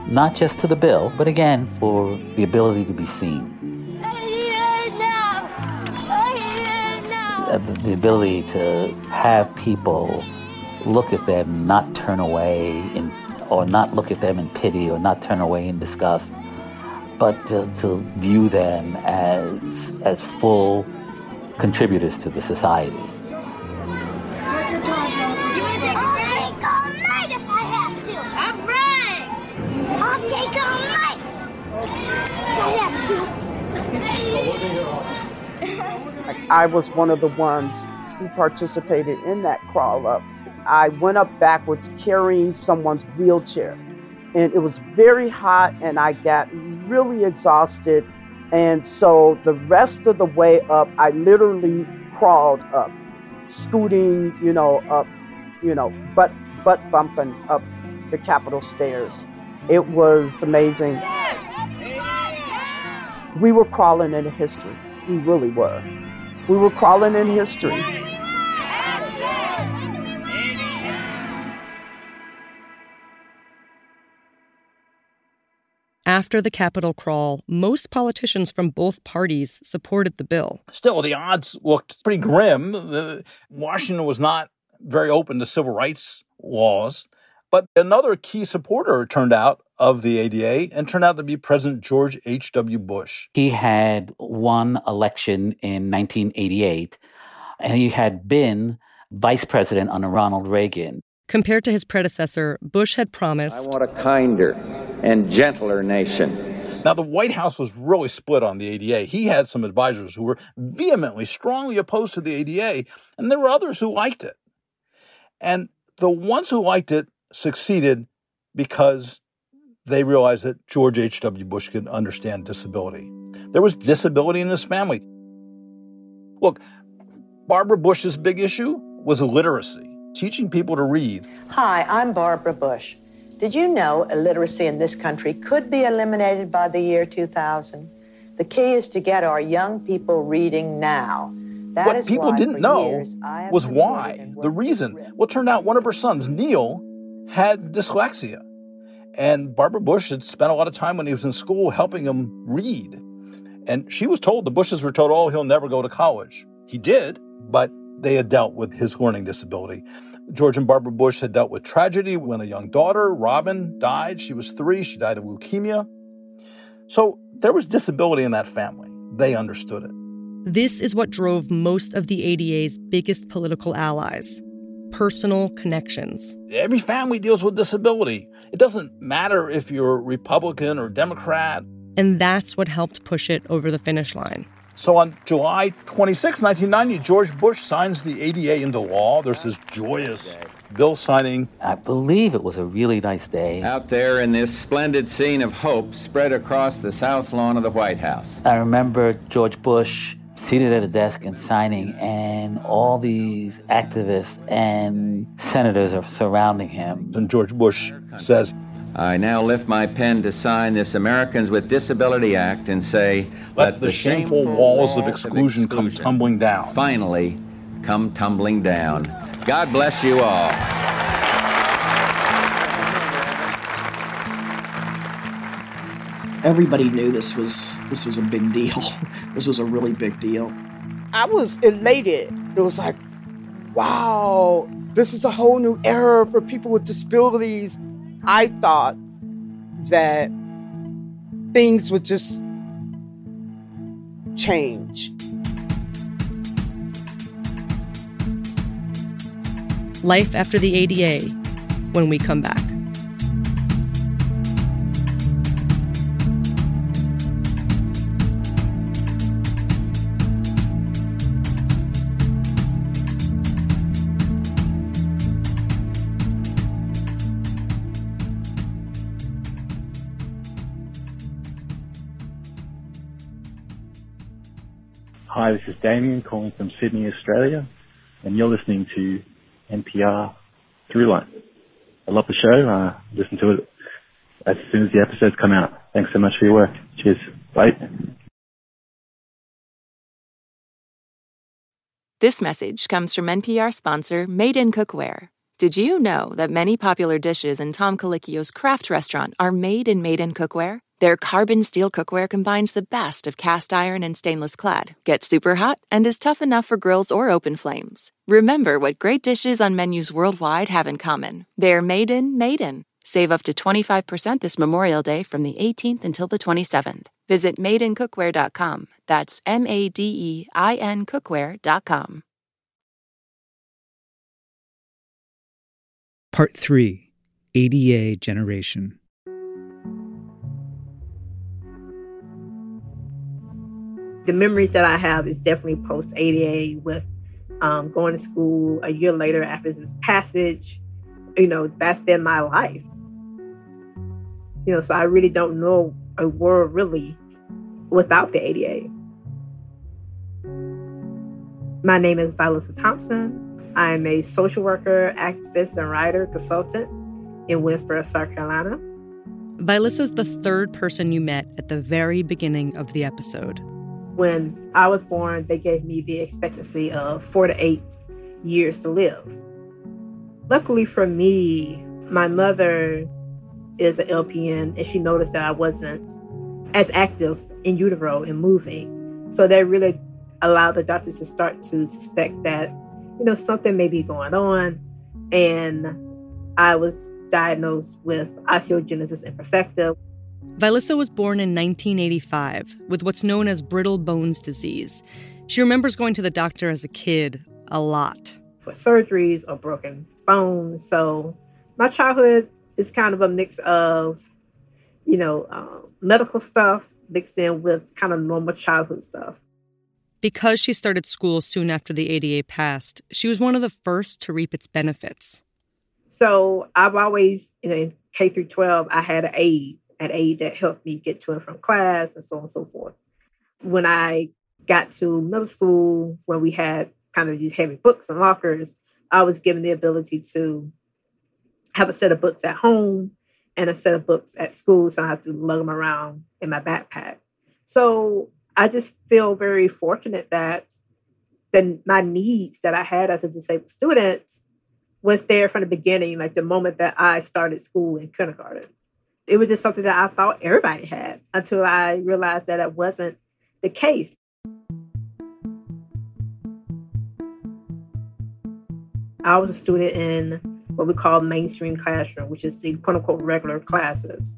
Speaker 24: not just to the bill, but again, for the ability to be seen. Uh, the, the ability to have people look at them, not turn away in, or not look at them in pity, or not turn away in disgust, but just to view them as as full contributors to the society.
Speaker 4: I was one of the ones who participated in that crawl up. I went up backwards carrying someone's wheelchair. And it was very hot, and I got really exhausted. And so the rest of the way up, I literally crawled up, scooting, you know, up, you know, butt, butt bumping up the Capitol stairs. It was amazing. We were crawling into history. We really were. We were crawling in history.
Speaker 11: After the Capitol crawl, most politicians from both parties supported the bill.
Speaker 10: Still, the odds looked pretty grim. The, Washington was not very open to civil rights laws. But another key supporter turned out of the ADA and turned out to be President George H.W. Bush.
Speaker 24: He had won election in 1988, and he had been vice president under Ronald Reagan.
Speaker 11: Compared to his predecessor, Bush had promised
Speaker 25: I want a kinder and gentler nation.
Speaker 10: Now, the White House was really split on the ADA. He had some advisors who were vehemently, strongly opposed to the ADA, and there were others who liked it. And the ones who liked it succeeded because they realized that George H.W. Bush could understand disability. There was disability in his family. Look, Barbara Bush's big issue was illiteracy, teaching people to read.
Speaker 26: Hi, I'm Barbara Bush. Did you know illiteracy in this country could be eliminated by the year 2000? The key is to get our young people reading now. That
Speaker 10: what people didn't know was why. The reason. Well, it turned out one of her sons, Neil, had dyslexia. And Barbara Bush had spent a lot of time when he was in school helping him read. And she was told, the Bushes were told, oh, he'll never go to college. He did, but they had dealt with his learning disability. George and Barbara Bush had dealt with tragedy when a young daughter, Robin, died. She was three. She died of leukemia. So there was disability in that family. They understood it.
Speaker 11: This is what drove most of the ADA's biggest political allies personal connections.
Speaker 10: Every family deals with disability. It doesn't matter if you're Republican or Democrat.
Speaker 11: And that's what helped push it over the finish line.
Speaker 10: So on July 26, 1990, George Bush signs the ADA into law. There's this joyous bill signing.
Speaker 24: I believe it was a really nice day.
Speaker 25: Out there in this splendid scene of hope spread across the south lawn of the White House.
Speaker 24: I remember George Bush seated at a desk and signing, and all these activists and senators are surrounding him.
Speaker 10: And George Bush says,
Speaker 25: I now lift my pen to sign this Americans with Disability Act and say,
Speaker 10: let, let the, the, shameful, shameful walls of exclusion, of exclusion come tumbling down.
Speaker 25: Finally, come tumbling down. God bless you all.
Speaker 3: Everybody knew this was this was a big deal. this was a really big deal.
Speaker 4: I was elated. It was like, wow, this is a whole new era for people with disabilities. I thought that things would just change.
Speaker 11: Life after the ADA when we come back.
Speaker 27: Hi, this is Damien calling from Sydney, Australia, and you're listening to NPR Throughline. I love the show. Uh, listen to it as soon as the episodes come out. Thanks so much for your work. Cheers. Bye.
Speaker 1: This message comes from NPR sponsor Made in Cookware. Did you know that many popular dishes in Tom Colicchio's craft restaurant are made in Made in Cookware? Their carbon steel cookware combines the best of cast iron and stainless clad, gets super hot, and is tough enough for grills or open flames. Remember what great dishes on menus worldwide have in common. They're made in, made in. Save up to 25% this Memorial Day from the 18th until the 27th. Visit madeincookware.com. That's M A D E I N cookware.com.
Speaker 9: Part 3 ADA Generation.
Speaker 5: The memories that I have is definitely post ADA with um, going to school a year later after this passage. You know, that's been my life. You know, so I really don't know a world really without the ADA. My name is Vilissa Thompson. I'm a social worker, activist, and writer consultant in Winnsboro, South Carolina.
Speaker 11: Vilissa's the third person you met at the very beginning of the episode.
Speaker 5: When I was born, they gave me the expectancy of four to eight years to live. Luckily for me, my mother is an LPN and she noticed that I wasn't as active in utero and moving. So that really allowed the doctors to start to suspect that, you know, something may be going on. And I was diagnosed with osteogenesis imperfecta.
Speaker 11: Vilissa was born in 1985 with what's known as brittle bones disease. She remembers going to the doctor as a kid a lot.
Speaker 5: For surgeries or broken bones. So my childhood is kind of a mix of, you know, uh, medical stuff mixed in with kind of normal childhood stuff.
Speaker 11: Because she started school soon after the ADA passed, she was one of the first to reap its benefits.
Speaker 5: So I've always, you know, in K through 12, I had an aide, an aide that helped me get to and from class and so on and so forth. When I got to middle school, where we had kind of these heavy books and lockers, I was given the ability to have a set of books at home and a set of books at school, so I have to lug them around in my backpack. So I just feel very fortunate that the my needs that I had as a disabled student was there from the beginning, like the moment that I started school in kindergarten. It was just something that I thought everybody had until I realized that it wasn't the case. I was a student in what we call mainstream classroom, which is the quote unquote regular classes.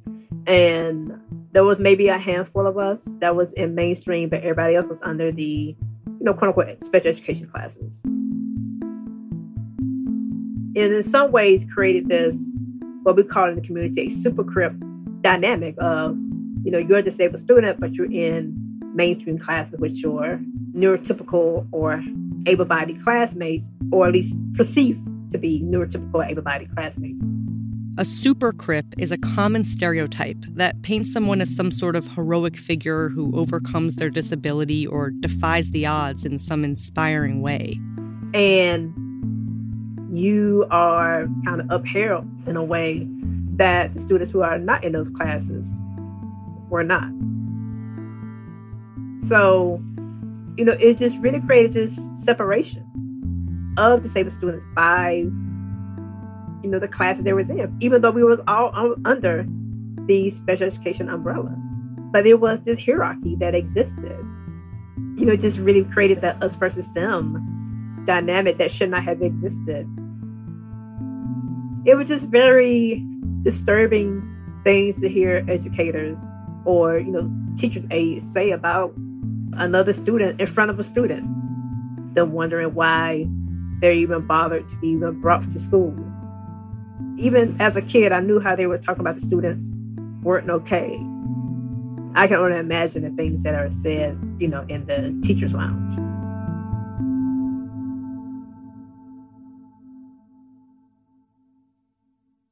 Speaker 5: And there was maybe a handful of us that was in mainstream, but everybody else was under the, you know, quote unquote special education classes. And in some ways created this, what we call in the community, a super crip dynamic of, you know, you're a disabled student, but you're in mainstream classes with your neurotypical or able-bodied classmates, or at least perceived to be neurotypical able-bodied classmates.
Speaker 11: A super crip is a common stereotype that paints someone as some sort of heroic figure who overcomes their disability or defies the odds in some inspiring way.
Speaker 5: And you are kind of upheld in a way that the students who are not in those classes were not. So, you know, it just really created this separation of disabled students by you know the classes they were in, even though we were all under the special education umbrella. But there was this hierarchy that existed. You know, just really created that us versus them dynamic that should not have existed. It was just very disturbing things to hear educators or, you know, teachers aides say about another student in front of a student. Them wondering why they're even bothered to be even brought to school. Even as a kid, I knew how they were talking about the students weren't okay. I can only imagine the things that are said, you know, in the teacher's lounge.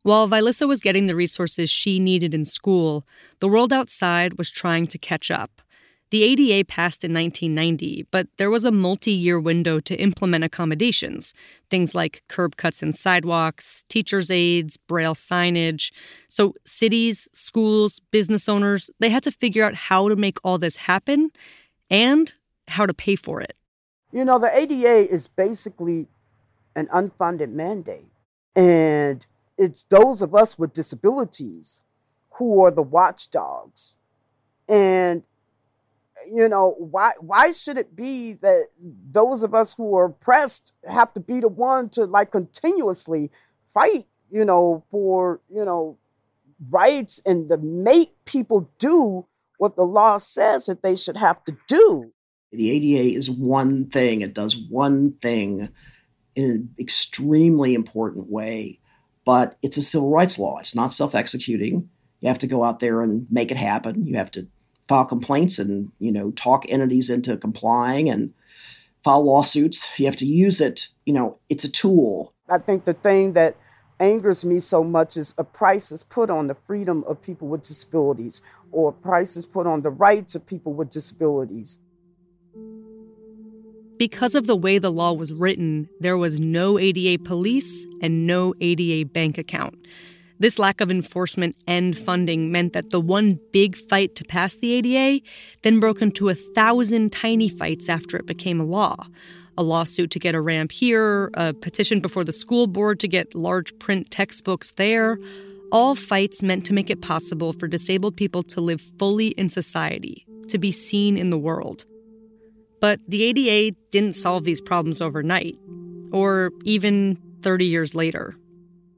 Speaker 11: While Vilissa was getting the resources she needed in school, the world outside was trying to catch up. The ADA passed in 1990, but there was a multi year window to implement accommodations, things like curb cuts in sidewalks, teachers' aides, braille signage. So cities, schools, business owners, they had to figure out how to make all this happen and how to pay for it.
Speaker 4: You know, the ADA is basically an unfunded mandate. And it's those of us with disabilities who are the watchdogs. And you know why why should it be that those of us who are oppressed have to be the one to like continuously fight you know for you know rights and to make people do what the law says that they should have to do?
Speaker 3: The ADA is one thing. It does one thing in an extremely important way but it's a civil rights law it's not self-executing you have to go out there and make it happen you have to file complaints and you know talk entities into complying and file lawsuits. You have to use it. You know, it's a tool.
Speaker 4: I think the thing that angers me so much is a price is put on the freedom of people with disabilities or a price is put on the rights of people with disabilities.
Speaker 11: Because of the way the law was written, there was no ADA police and no ADA bank account. This lack of enforcement and funding meant that the one big fight to pass the ADA then broke into a thousand tiny fights after it became a law. A lawsuit to get a ramp here, a petition before the school board to get large print textbooks there. All fights meant to make it possible for disabled people to live fully in society, to be seen in the world. But the ADA didn't solve these problems overnight, or even 30 years later.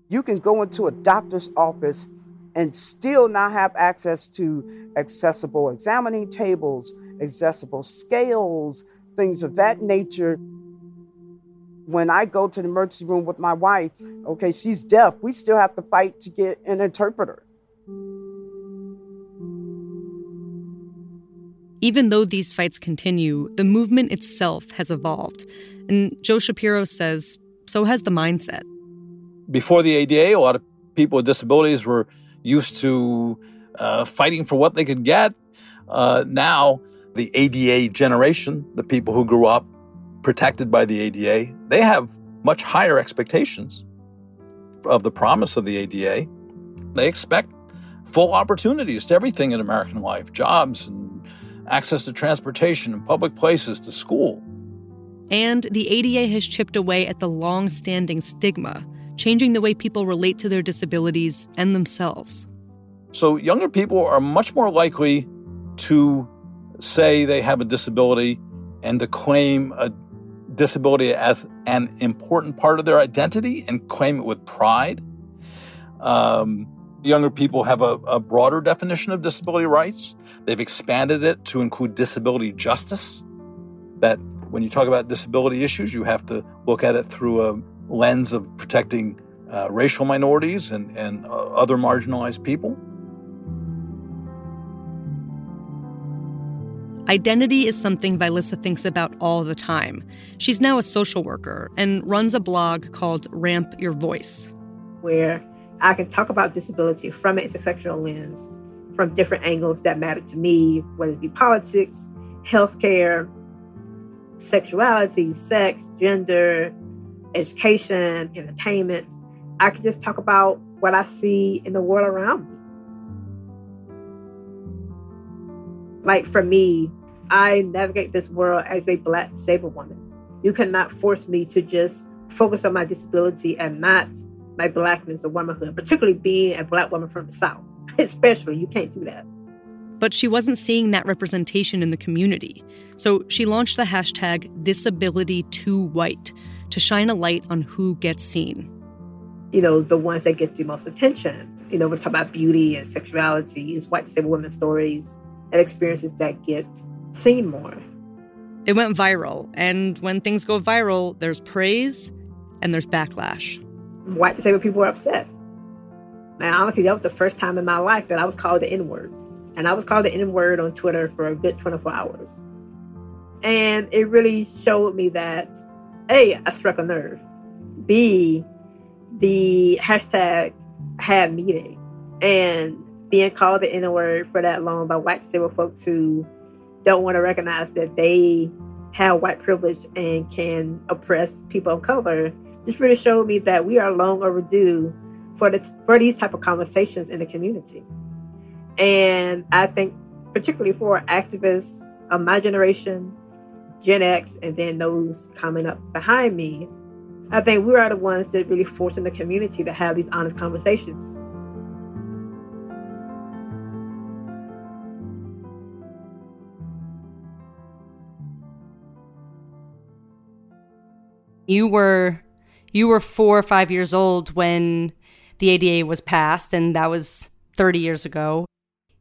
Speaker 4: You can go into a doctor's office and still not have access to accessible examining tables, accessible scales, things of that nature. When I go to the emergency room with my wife, okay, she's deaf, we still have to fight to get an interpreter.
Speaker 11: Even though these fights continue, the movement itself has evolved. And Joe Shapiro says so has the mindset
Speaker 10: before the ADA, a lot of people with disabilities were used to uh, fighting for what they could get. Uh, now, the ADA generation, the people who grew up protected by the ADA, they have much higher expectations of the promise of the ADA. They expect full opportunities to everything in American life jobs and access to transportation and public places to school.
Speaker 11: And the ADA has chipped away at the long standing stigma changing the way people relate to their disabilities and themselves.
Speaker 10: So, younger people are much more likely to say they have a disability and to claim a disability as an important part of their identity and claim it with pride. Um, younger people have a, a broader definition of disability rights. They've expanded it to include disability justice. That when you talk about disability issues, you have to look at it through a lens of protecting uh, racial minorities and, and uh, other marginalized people.
Speaker 11: Identity is something Vilissa thinks about all the time. She's now a social worker and runs a blog called Ramp Your Voice,
Speaker 5: where I can talk about disability from an intersectional lens, from different angles that matter to me, whether it be politics, healthcare, sexuality, sex, gender, education, entertainment. I can just talk about what I see in the world around me. Like for me, I navigate this world as a black disabled woman. You cannot force me to just focus on my disability and not my blackness or womanhood, particularly being a black woman from the South. Especially, you can't do that.
Speaker 11: But she wasn't seeing that representation in the community. So she launched the hashtag DisabilityTooWhite to shine a light on who gets seen.
Speaker 5: You know, the ones that get the most attention. You know, we talk about beauty and sexuality, is white disabled women's stories and experiences that get seen more.
Speaker 11: It went viral, and when things go viral, there's praise and there's backlash.
Speaker 5: White disabled people were upset. And honestly, that was the first time in my life that I was called the N word. And I was called the N word on Twitter for a good 24 hours. And it really showed me that a, I struck a nerve. B, the hashtag had meaning. And being called the N word for that long by white disabled folks who don't want to recognize that they have white privilege and can oppress people of color just really showed me that we are long overdue for the for these type of conversations in the community. And I think particularly for activists of my generation, Gen X, and then those coming up behind me, I think we are the ones that really force in the community to have these honest conversations.
Speaker 11: You were you were 4 or 5 years old when the ADA was passed and that was 30 years ago.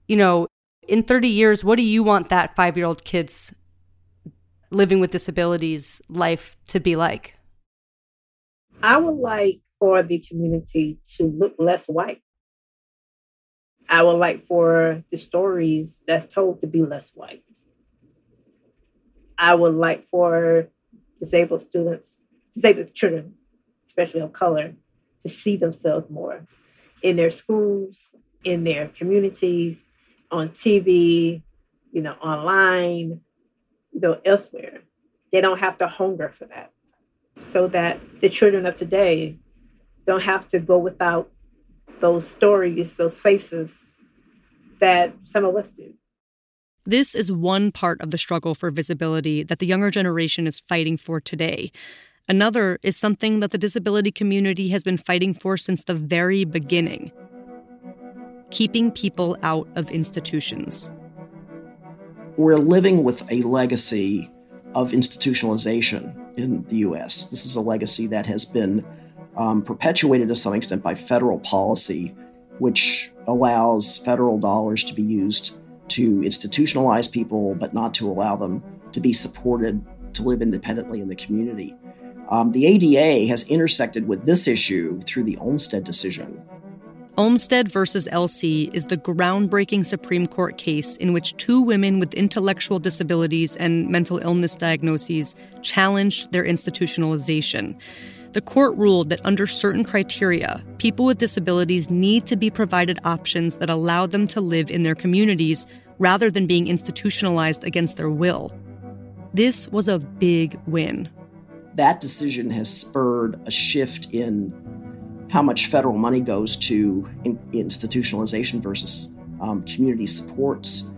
Speaker 11: You know, in 30 years, what do you want that 5-year-old kid's living with disabilities life to be like?
Speaker 5: I would like for the community to look less white. I would like for the stories that's told to be less white. I would like for disabled students, disabled children, especially of color, to see themselves more in their schools, in their communities, on TV, you know, online, you know, elsewhere. They don't have to hunger for that. So that the children of today don't have to go without those stories, those faces that some of us do.
Speaker 11: This is one part of the struggle for visibility that the younger generation is fighting for today. Another is something that the disability community has been fighting for since the very beginning keeping people out of institutions.
Speaker 3: We're living with a legacy of institutionalization in the US. This is a legacy that has been um, perpetuated to some extent by federal policy, which allows federal dollars to be used to institutionalize people, but not to allow them to be supported to live independently in the community. Um, the ADA has intersected with this issue through the Olmstead decision.
Speaker 11: Olmstead versus LC is the groundbreaking Supreme Court case in which two women with intellectual disabilities and mental illness diagnoses challenged their institutionalization. The court ruled that under certain criteria, people with disabilities need to be provided options that allow them to live in their communities rather than being institutionalized against their will. This was a big win
Speaker 3: that decision has spurred a shift in how much federal money goes to in, institutionalization versus um, community supports.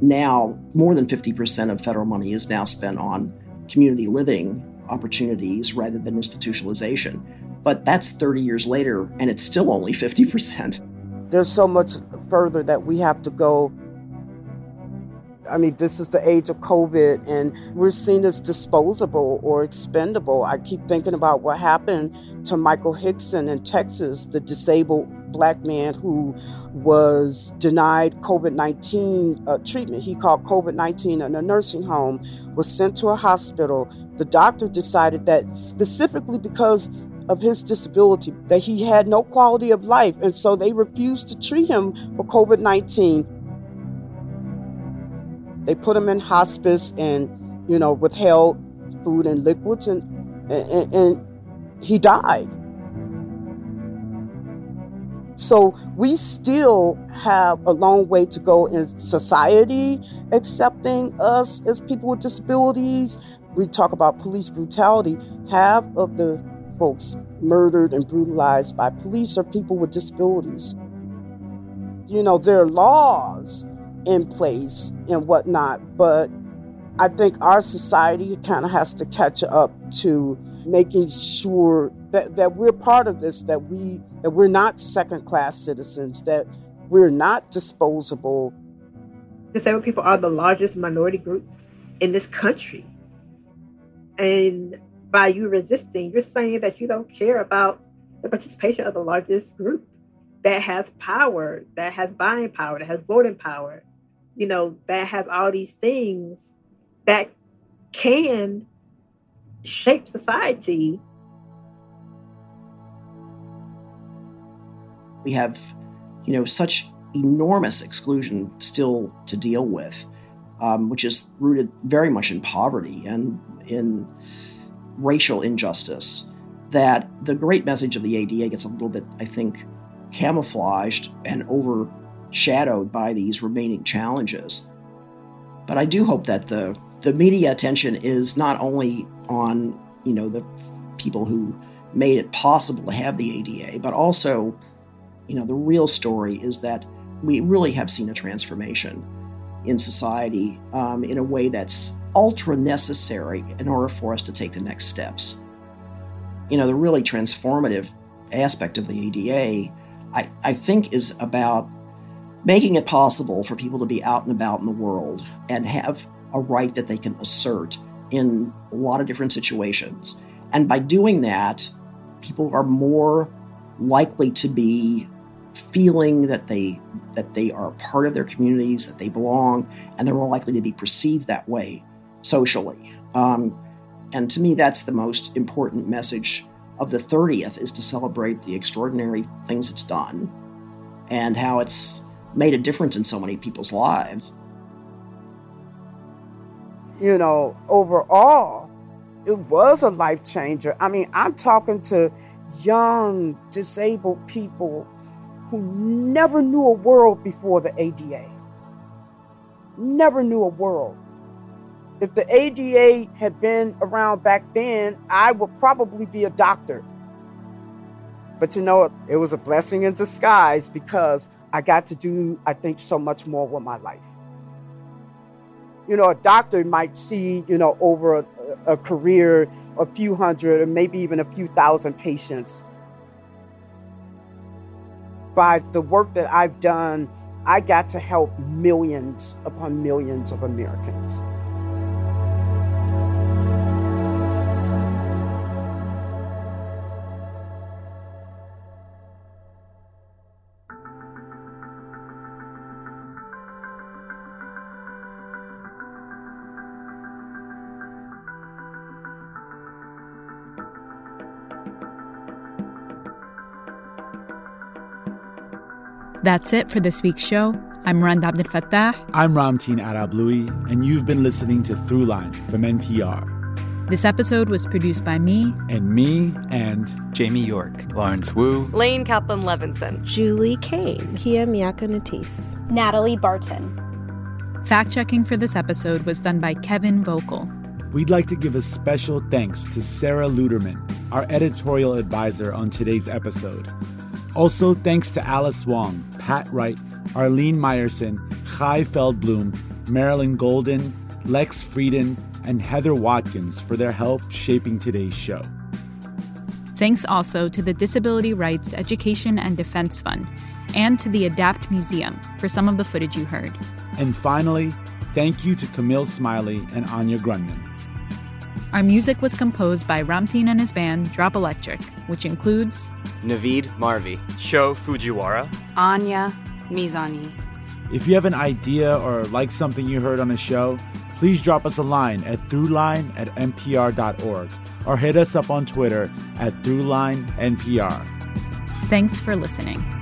Speaker 3: Now, more than 50% of federal money is now spent on community living opportunities rather than institutionalization. But that's 30 years later, and it's still only 50%.
Speaker 4: There's so much further that we have to go I mean, this is the age of COVID, and we're seen as disposable or expendable. I keep thinking about what happened to Michael Hickson in Texas, the disabled black man who was denied COVID 19 uh, treatment. He caught COVID 19 in a nursing home, was sent to a hospital. The doctor decided that specifically because of his disability that he had no quality of life and so they refused to treat him for covid-19 they put him in hospice and, you know, withheld food and liquids, and, and, and he died. So we still have a long way to go in society accepting us as people with disabilities. We talk about police brutality. Half of the folks murdered and brutalized by police are people with disabilities. You know, there are laws in place and whatnot. But I think our society kind of has to catch up to making sure that, that we're part of this, that we that we're not second class citizens, that we're not disposable.
Speaker 5: Disabled people are the largest minority group in this country. And by you resisting, you're saying that you don't care about the participation of the largest group that has power, that has buying power, that has voting power, you know, that has all these things that can shape society.
Speaker 3: We have, you know, such enormous exclusion still to deal with, um, which is rooted very much in poverty and in racial injustice. That the great message of the ADA gets a little bit, I think, camouflaged and over shadowed by these remaining challenges. But I do hope that the the media attention is not only on you know the people who made it possible to have the ADA, but also you know the real story is that we really have seen a transformation in society um, in a way that's ultra necessary in order for us to take the next steps. You know, the really transformative aspect of the ADA, I, I think, is about making it possible for people to be out and about in the world and have a right that they can assert in a lot of different situations. And by doing that, people are more likely to be feeling that they that they are part of their communities, that they belong, and they're more likely to be perceived that way socially. Um, and to me, that's the most important message of the 30th is to celebrate the extraordinary things it's done and how it's made a difference in so many people's lives.
Speaker 4: You know, overall, it was a life changer. I mean, I'm talking to young disabled people who never knew a world before the ADA. Never knew a world. If the ADA had been around back then, I would probably be a doctor. But you know, it was a blessing in disguise because I got to do, I think, so much more with my life. You know, a doctor might see, you know, over a, a career, a few hundred or maybe even a few thousand patients by the work that I've done, I got to help millions upon millions of Americans.
Speaker 28: That's it for this week's show. I'm Rund Abdelfatah.
Speaker 29: I'm Ramtin Arablouei, and you've been listening to Throughline from NPR.
Speaker 28: This episode was produced by me.
Speaker 29: And me and
Speaker 30: Jamie York, Lawrence Wu,
Speaker 11: Laine Kaplan Levenson,
Speaker 31: Julie Caine, Kia Miakka Natisse,
Speaker 32: Natalie Barton.
Speaker 28: Fact checking for this episode was done by Kevin Vogel.
Speaker 29: We'd like to give a special thanks to Sarah Luderman, our editorial advisor on today's episode. Also, thanks to Alice Wong, Pat Wright, Arlene Mayerson, Chai Feldblum, Marilyn Golden, Lex Frieden, and Heather Watkins for their help shaping today's show.
Speaker 28: Thanks also to the Disability Rights Education and Defense Fund and to the ADAPT Museum for some of the footage you heard.
Speaker 29: And finally, thank you to Camille Smiley and Anya Grundmann.
Speaker 28: Our music was composed by Ramtin and his band Drop Electric, which includes
Speaker 33: Navid Marvi,
Speaker 34: Sho Fujiwara,
Speaker 32: Anya Mizani.
Speaker 29: If you have an idea or like something you heard on the show, please drop us a line at throughline at npr.org or hit us up on Twitter at throughlinenpr.
Speaker 28: Thanks for listening.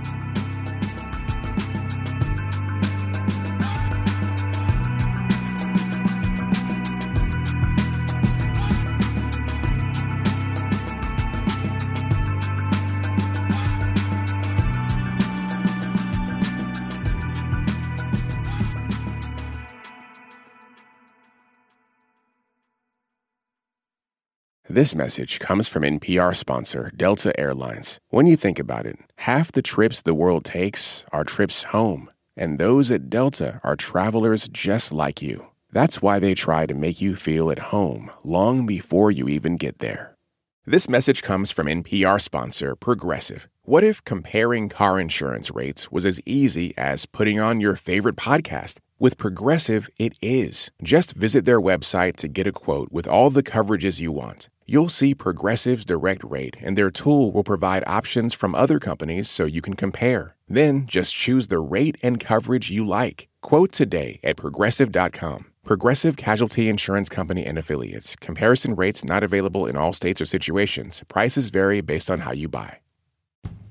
Speaker 35: This message comes from NPR sponsor Delta Airlines. When you think about it, half the trips the world takes are trips home, and those at Delta are travelers just like you. That's why they try to make you feel at home long before you even get there. This message comes from NPR sponsor Progressive. What if comparing car insurance rates was as easy as putting on your favorite podcast? With Progressive, it is. Just visit their website to get a quote with all the coverages you want. You'll see Progressive's direct rate, and their tool will provide options from other companies so you can compare. Then just choose the rate and coverage you like. Quote today at progressive.com. Progressive Casualty Insurance Company and Affiliates. Comparison rates not available in all states or situations. Prices vary based on how you buy.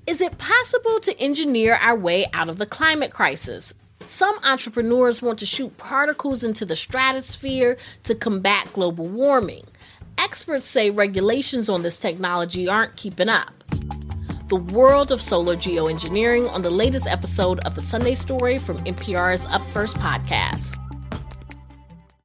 Speaker 36: Is it possible to engineer our way out of the climate crisis? Some entrepreneurs want to shoot particles into the stratosphere to combat global warming. Experts say regulations on this technology aren't keeping up. The world of solar geoengineering on the latest episode of the Sunday Story from NPR's Up First podcast.